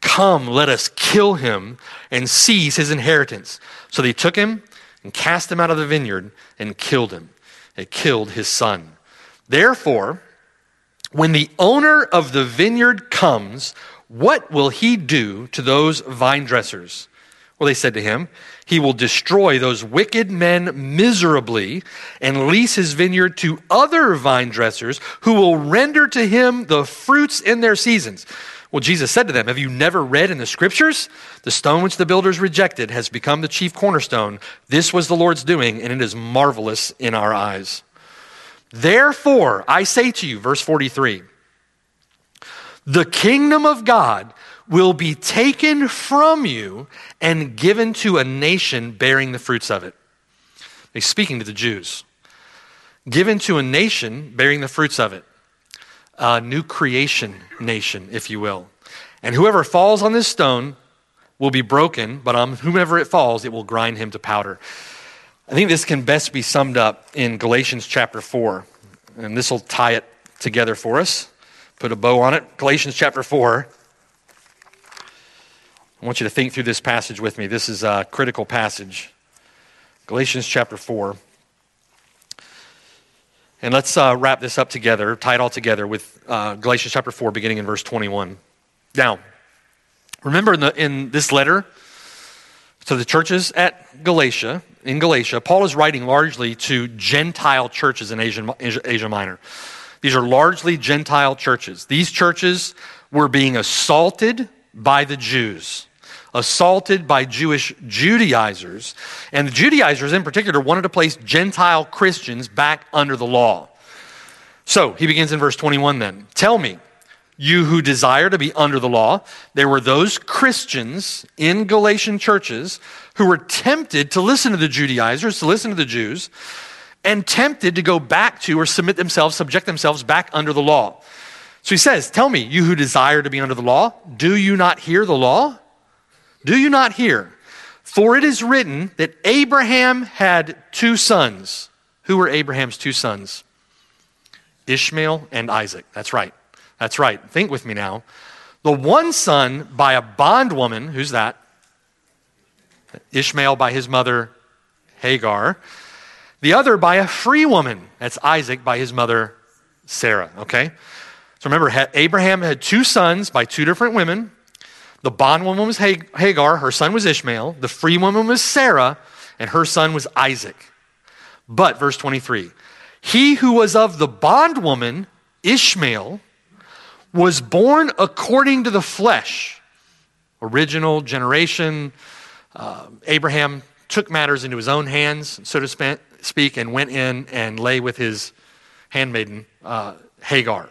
Come, let us kill him and seize his inheritance. So they took him and cast him out of the vineyard and killed him. They killed his son. Therefore, when the owner of the vineyard comes, what will he do to those vine dressers? Well, they said to him, He will destroy those wicked men miserably and lease his vineyard to other vine dressers who will render to him the fruits in their seasons. Well, Jesus said to them, Have you never read in the scriptures? The stone which the builders rejected has become the chief cornerstone. This was the Lord's doing, and it is marvelous in our eyes. Therefore, I say to you, verse 43, the kingdom of God will be taken from you and given to a nation bearing the fruits of it. He's speaking to the Jews. Given to a nation bearing the fruits of it. A new creation nation, if you will. And whoever falls on this stone will be broken, but on whomever it falls, it will grind him to powder. I think this can best be summed up in Galatians chapter 4, and this will tie it together for us. Put a bow on it. Galatians chapter 4. I want you to think through this passage with me. This is a critical passage. Galatians chapter 4. And let's uh, wrap this up together, tie it all together with uh, Galatians chapter 4, beginning in verse 21. Now, remember in, the, in this letter to the churches at Galatia, in Galatia, Paul is writing largely to Gentile churches in Asia, Asia Minor. These are largely Gentile churches. These churches were being assaulted by the Jews assaulted by Jewish Judaizers. And the Judaizers, in particular, wanted to place Gentile Christians back under the law. So he begins in verse 21 then. Tell me, you who desire to be under the law, there were those Christians in Galatian churches who were tempted to listen to the Judaizers, to listen to the Jews, and tempted to go back to or submit themselves, subject themselves back under the law. So he says, Tell me, you who desire to be under the law, do you not hear the law? Do you not hear? For it is written that Abraham had two sons. Who were Abraham's two sons? Ishmael and Isaac. That's right. That's right. Think with me now. The one son by a bondwoman, who's that? Ishmael by his mother Hagar. The other by a free woman. That's Isaac by his mother Sarah. Okay? So remember, Abraham had two sons by two different women. The bondwoman was Hagar, her son was Ishmael. The free woman was Sarah, and her son was Isaac. But, verse 23, he who was of the bondwoman, Ishmael, was born according to the flesh. Original generation. Uh, Abraham took matters into his own hands, so to speak, and went in and lay with his handmaiden, uh, Hagar.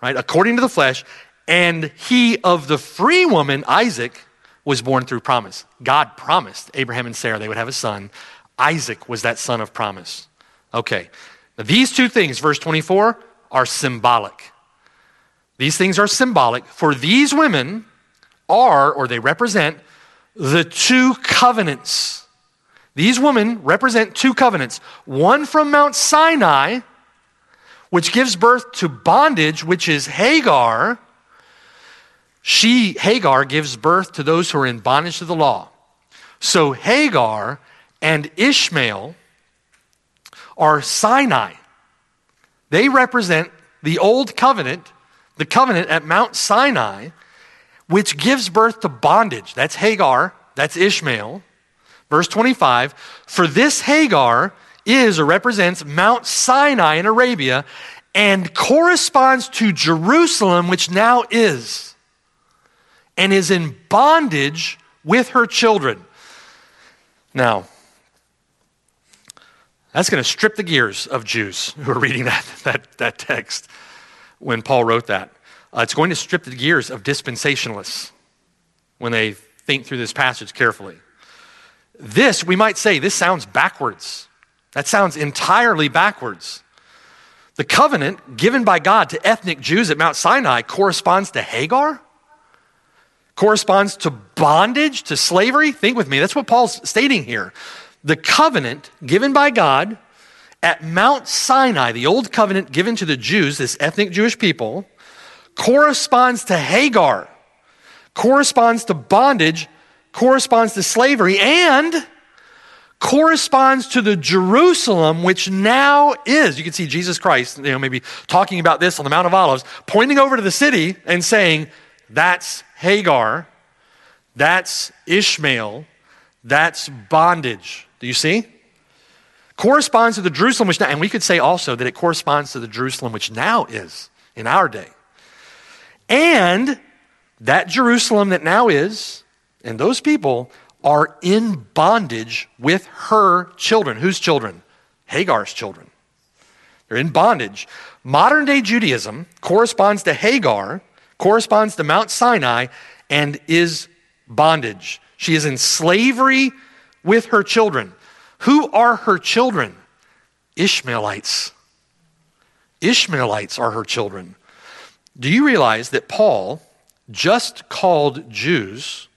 Right? According to the flesh, and he of the free woman, Isaac, was born through promise. God promised Abraham and Sarah they would have a son. Isaac was that son of promise. Okay. Now, these two things, verse 24, are symbolic. These things are symbolic, for these women are, or they represent, the two covenants. These women represent two covenants one from Mount Sinai, which gives birth to bondage, which is Hagar, she, Hagar, gives birth to those who are in bondage to the law. So Hagar and Ishmael are Sinai. They represent the old covenant, the covenant at Mount Sinai, which gives birth to bondage. That's Hagar, that's Ishmael. Verse 25 For this Hagar is or represents Mount Sinai in Arabia and corresponds to Jerusalem, which now is and is in bondage with her children. Now, that's going to strip the gears of Jews who are reading that, that, that text when Paul wrote that. Uh, it's going to strip the gears of dispensationalists when they think through this passage carefully. This, we might say, this sounds backwards. That sounds entirely backwards. The covenant given by God to ethnic Jews at Mount Sinai corresponds to Hagar? Corresponds to bondage, to slavery? Think with me. That's what Paul's stating here. The covenant given by God at Mount Sinai, the old covenant given to the Jews, this ethnic Jewish people, corresponds to Hagar, corresponds to bondage, corresponds to slavery, and corresponds to the Jerusalem which now is. You can see Jesus Christ, you know, maybe talking about this on the Mount of Olives, pointing over to the city and saying, That's Hagar, that's Ishmael, that's bondage. Do you see? Corresponds to the Jerusalem which now, and we could say also that it corresponds to the Jerusalem which now is in our day. And that Jerusalem that now is, and those people are in bondage with her children. Whose children? Hagar's children. They're in bondage. Modern day Judaism corresponds to Hagar, corresponds to Mount Sinai, and is bondage. She is in slavery with her children. Who are her children? Ishmaelites. Ishmaelites are her children. Do you realize that Paul just called Jews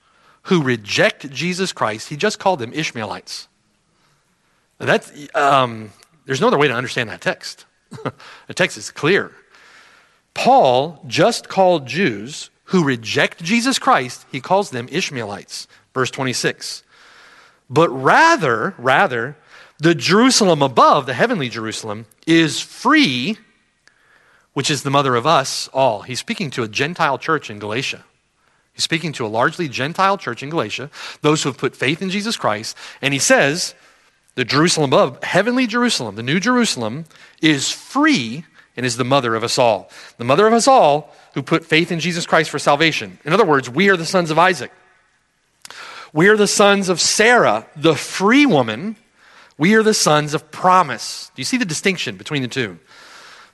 who reject Jesus Christ, he just called them Ishmaelites. That's, um, there's no other way to understand that text. the text is clear. Paul just called Jews who reject Jesus Christ, he calls them Ishmaelites. Verse 26. But rather, rather, the Jerusalem above, the heavenly Jerusalem, is free, which is the mother of us all. He's speaking to a Gentile church in Galatia. He's speaking to a largely Gentile church in Galatia, those who have put faith in Jesus Christ. And he says, the Jerusalem above, heavenly Jerusalem, the new Jerusalem, is free and is the mother of us all. The mother of us all who put faith in Jesus Christ for salvation. In other words, we are the sons of Isaac. We are the sons of Sarah, the free woman. We are the sons of promise. Do you see the distinction between the two?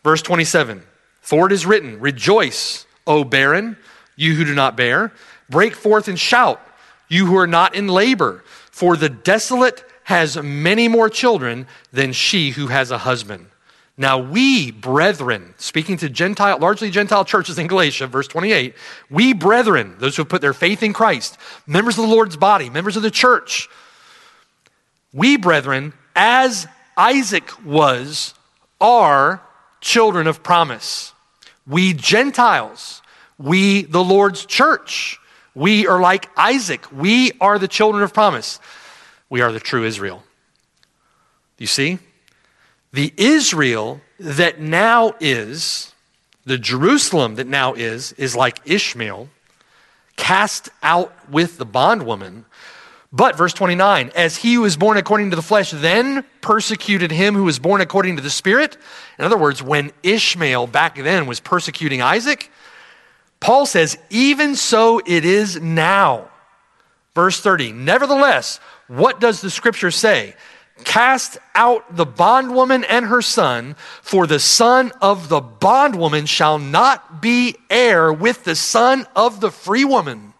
Verse 27 For it is written, Rejoice, O barren you who do not bear. Break forth and shout, you who are not in labor, for the desolate has many more children than she who has a husband. Now, we, brethren, speaking to Gentile, largely Gentile churches in Galatia, verse 28, we, brethren, those who have put their faith in Christ, members of the Lord's body, members of the church, we, brethren, as Isaac was, are children of promise. We, Gentiles, we, the Lord's church, we are like Isaac. We are the children of promise. We are the true Israel. You see? The Israel that now is, the Jerusalem that now is, is like Ishmael, cast out with the bondwoman. But, verse 29, as he who was born according to the flesh then persecuted him who was born according to the Spirit. In other words, when Ishmael back then was persecuting Isaac, Paul says, even so it is now. Verse 30, nevertheless, what does the scripture say? Cast out the bondwoman and her son, for the son of the bondwoman shall not be heir with the son of the free woman.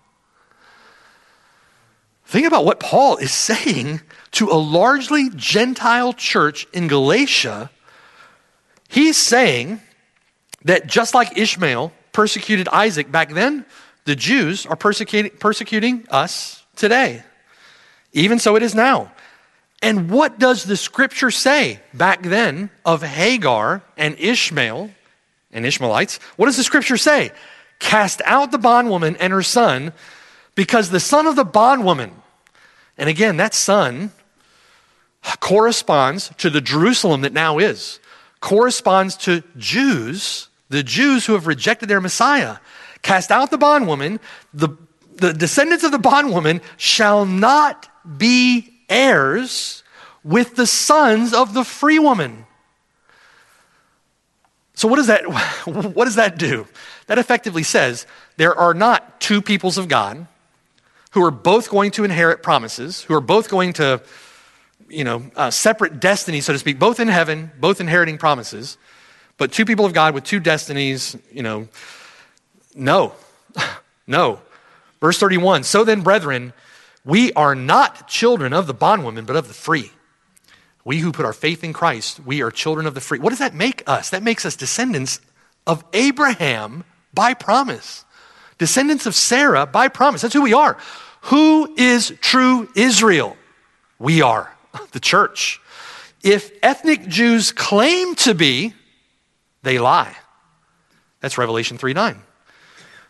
Think about what Paul is saying to a largely Gentile church in Galatia. He's saying that just like Ishmael persecuted Isaac back then, the Jews are persecuting, us today. Even so, it is now. And what does the scripture say back then of Hagar and Ishmael and Ishmaelites? What does the scripture say? Cast out the bondwoman and her son, because the son of the bondwoman, and again, that son corresponds to the Jerusalem that now is, corresponds to Jews the Jews who have rejected their Messiah. Cast out the bondwoman. The, the descendants of the bondwoman shall not be heirs with the sons of the free woman. So what does that what does that do? That effectively says there are not two peoples of God who are both going to inherit promises, who are both going to you know, uh, separate destinies, so to speak, both in heaven, both inheriting promises. But two people of God with two destinies, you know, no, no. Verse 31 So then, brethren, we are not children of the bondwoman, but of the free. We who put our faith in Christ, we are children of the free. What does that make us? That makes us descendants of Abraham by promise, descendants of Sarah by promise. That's who we are. Who is true Israel? We are the church. If ethnic Jews claim to be, they lie. That's Revelation 3 9.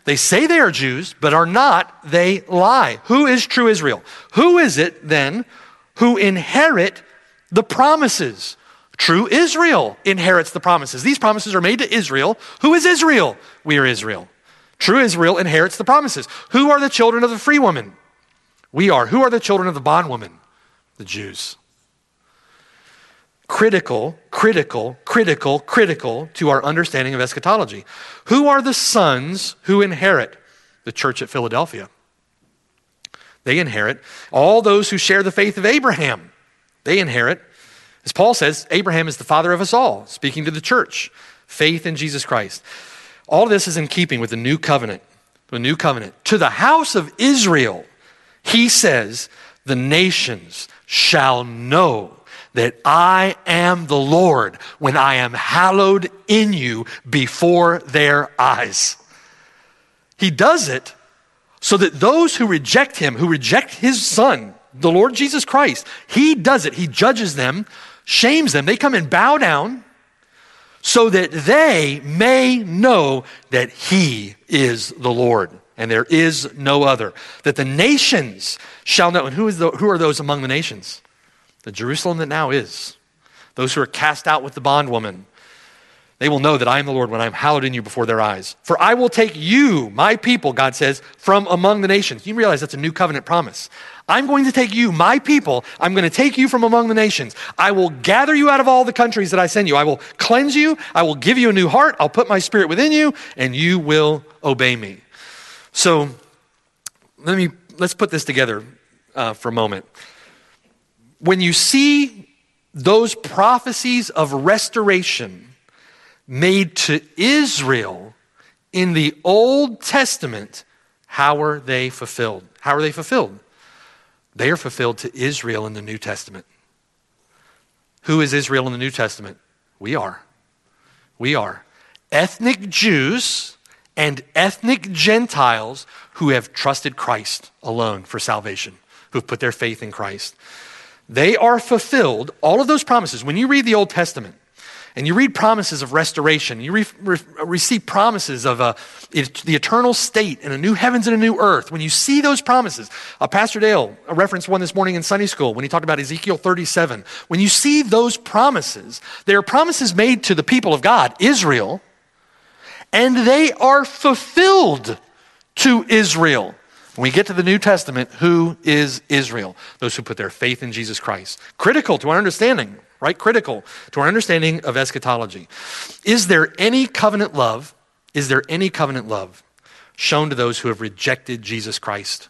They say they are Jews, but are not. They lie. Who is true Israel? Who is it then who inherit the promises? True Israel inherits the promises. These promises are made to Israel. Who is Israel? We are Israel. True Israel inherits the promises. Who are the children of the free woman? We are. Who are the children of the bondwoman? The Jews critical, critical, critical, critical to our understanding of eschatology. Who are the sons who inherit the church at Philadelphia? They inherit all those who share the faith of Abraham. They inherit. As Paul says, Abraham is the father of us all, speaking to the church. Faith in Jesus Christ. All this is in keeping with the new covenant. The new covenant. To the house of Israel, he says, the nations shall know that I am the Lord when I am hallowed in you before their eyes. He does it so that those who reject him, who reject his son, the Lord Jesus Christ, he does it. He judges them, shames them. They come and bow down so that they may know that he is the Lord and there is no other. That the nations shall know. And who, is the, who are those among the nations? The Jerusalem that now is, those who are cast out with the bondwoman, they will know that I am the Lord when I am hallowed in you before their eyes. For I will take you, my people, God says, from among the nations. You realize that's a new covenant promise. I'm going to take you, my people, I'm going to take you from among the nations. I will gather you out of all the countries that I send you. I will cleanse you. I will give you a new heart. I'll put my spirit within you, and you will obey me. So let me let's put this together uh, for a moment when you see those prophecies of restoration made to Israel in the Old Testament, how are they fulfilled? How are they fulfilled? They are fulfilled to Israel in the New Testament. Who is Israel in the New Testament? We are. We are. Ethnic Jews and ethnic Gentiles who have trusted Christ alone for salvation, who have put their faith in Christ. They are fulfilled, all of those promises. When you read the Old Testament and you read promises of restoration, you re- re- receive promises of it, the eternal state and a new heavens and a new earth. When you see those promises, uh, Pastor Dale referenced one this morning in Sunday school when he talked about Ezekiel 37. When you see those promises, they are promises made to the people of God, Israel, and they are fulfilled to Israel. When we get to the New Testament, who is Israel? Those who put their faith in Jesus Christ. Critical to our understanding, right? Critical to our understanding of eschatology. Is there any covenant love? Is there any covenant love shown to those who have rejected Jesus Christ?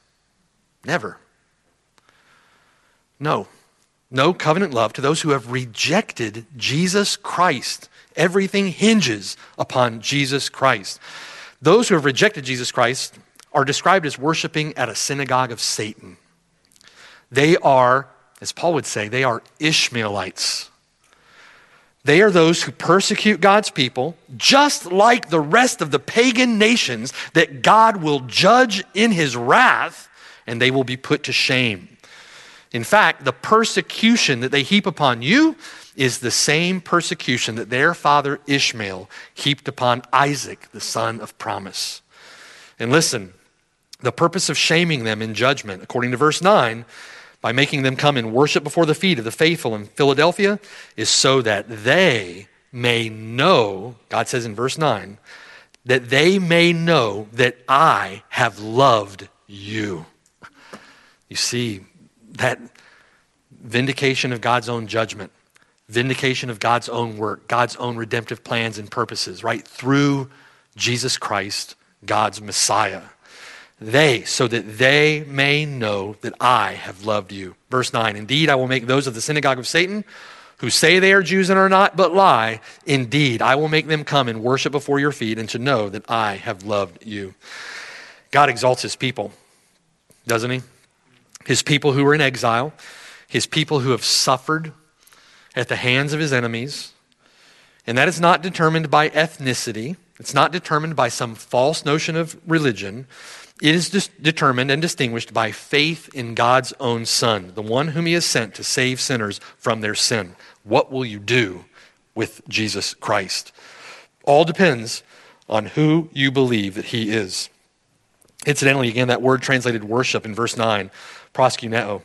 Never. No. No covenant love to those who have rejected Jesus Christ. Everything hinges upon Jesus Christ. Those who have rejected Jesus Christ are described as worshiping at a synagogue of Satan. They are, as Paul would say, they are Ishmaelites. They are those who persecute God's people, just like the rest of the pagan nations that God will judge in his wrath, and they will be put to shame. In fact, the persecution that they heap upon you is the same persecution that their father Ishmael heaped upon Isaac, the son of promise. And listen, the purpose of shaming them in judgment, according to verse 9, by making them come and worship before the feet of the faithful in Philadelphia, is so that they may know, God says in verse 9, that they may know that I have loved you. You see, that vindication of God's own judgment, vindication of God's own work, God's own redemptive plans and purposes, right? Through Jesus Christ, God's Messiah. They, so that they may know that I have loved you. Verse 9 Indeed, I will make those of the synagogue of Satan who say they are Jews and are not, but lie. Indeed, I will make them come and worship before your feet and to know that I have loved you. God exalts his people, doesn't he? His people who are in exile, his people who have suffered at the hands of his enemies. And that is not determined by ethnicity, it's not determined by some false notion of religion. It is dis- determined and distinguished by faith in God's own Son, the one whom He has sent to save sinners from their sin. What will you do with Jesus Christ? All depends on who you believe that He is. Incidentally, again, that word translated worship in verse 9, proskuneo,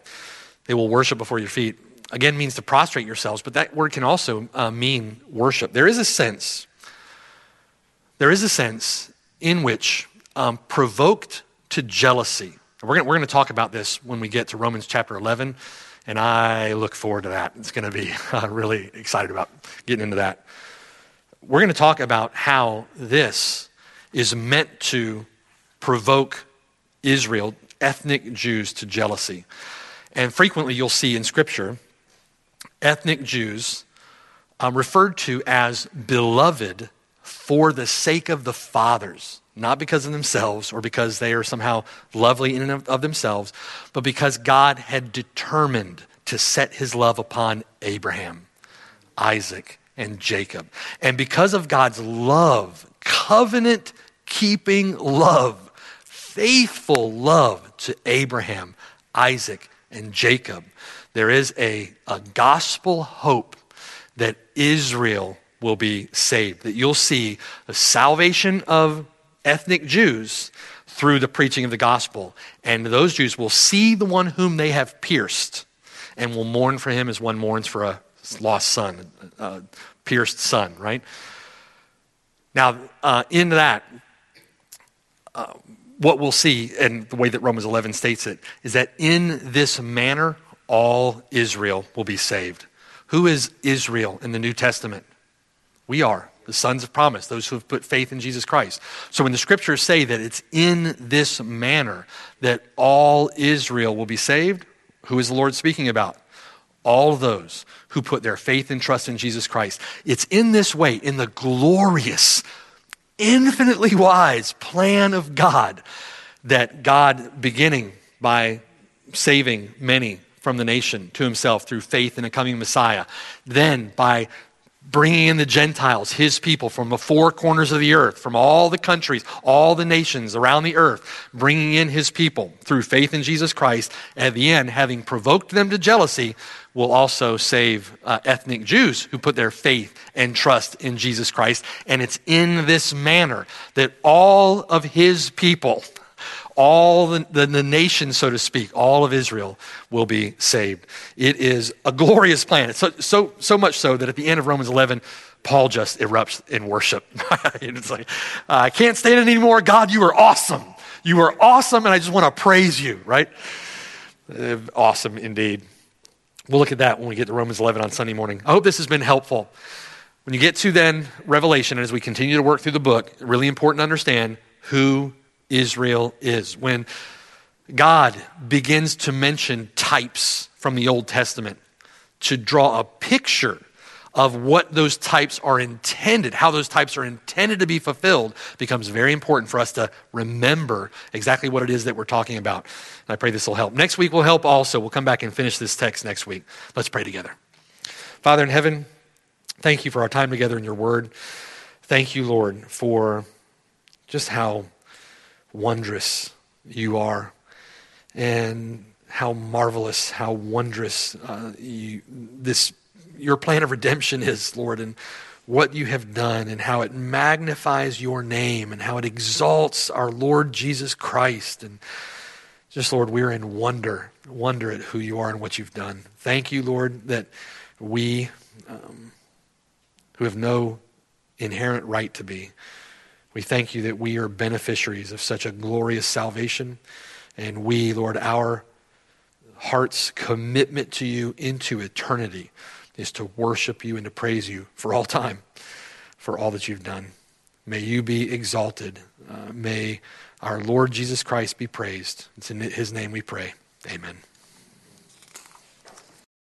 they will worship before your feet, again means to prostrate yourselves, but that word can also uh, mean worship. There is a sense, there is a sense in which um, provoked to jealousy. We're going we're to talk about this when we get to Romans chapter 11, and I look forward to that. It's going to be uh, really excited about getting into that. We're going to talk about how this is meant to provoke Israel, ethnic Jews, to jealousy. And frequently you'll see in Scripture ethnic Jews um, referred to as beloved for the sake of the fathers, not because of themselves or because they are somehow lovely in and of, themselves, but because God had determined to set his love upon Abraham, Isaac, and Jacob. And because of God's love, covenant keeping love, faithful love to Abraham, Isaac, and Jacob, there is a, a gospel hope that Israel will be saved, that you'll see the salvation of ethnic Jews through the preaching of the gospel. And those Jews will see the one whom they have pierced and will mourn for him as one mourns for a lost son, a pierced son, right? Now, uh, in that, uh, what we'll see, and the way that Romans 11 states it, is that in this manner, all Israel will be saved. Who is Israel in the New Testament? We are the sons of promise, those who have put faith in Jesus Christ. So when the scriptures say that it's in this manner that all Israel will be saved, who is the Lord speaking about? All those who put their faith and trust in Jesus Christ. It's in this way, in the glorious, infinitely wise plan of God that God, beginning by saving many from the nation to himself through faith in a coming Messiah, then by bringing in the Gentiles, his people, from the four corners of the earth, from all the countries, all the nations around the earth, bringing in his people through faith in Jesus Christ. At the end, having provoked them to jealousy, will also save uh, ethnic Jews who put their faith and trust in Jesus Christ. And it's in this manner that all of his people, all the, the, the, nation, so to speak, all of Israel will be saved. It is a glorious plan. It's so, so, so much so that at the end of Romans 11, Paul just erupts in worship. it's like, I can't stand it anymore. God, you are awesome. You are awesome, and I just want to praise you, right? Uh, awesome indeed. We'll look at that when we get to Romans 11 on Sunday morning. I hope this has been helpful. When you get to then Revelation, and as we continue to work through the book, really important to understand who Israel is. When God begins to mention types from the Old Testament to draw a picture of what those types are intended, how those types are intended to be fulfilled, becomes very important for us to remember exactly what it is that we're talking about. And I pray this will help. Next week will help also. We'll come back and finish this text next week. Let's pray together. Father in heaven, thank you for our time together in your word. Thank you, Lord, for just how wondrous you are and how marvelous, how wondrous uh, you, this your plan of redemption is, Lord, and what you have done and how it magnifies your name and how it exalts our Lord Jesus Christ. And just, Lord, we're in wonder, wonder at who you are and what you've done. Thank you, Lord, that we, um, who have no inherent right to be, we thank you that we are beneficiaries of such a glorious salvation. And we, Lord, our heart's commitment to you into eternity is to worship you and to praise you for all time for all that you've done. May you be exalted. Uh, may our Lord Jesus Christ be praised. It's in his name we pray. Amen.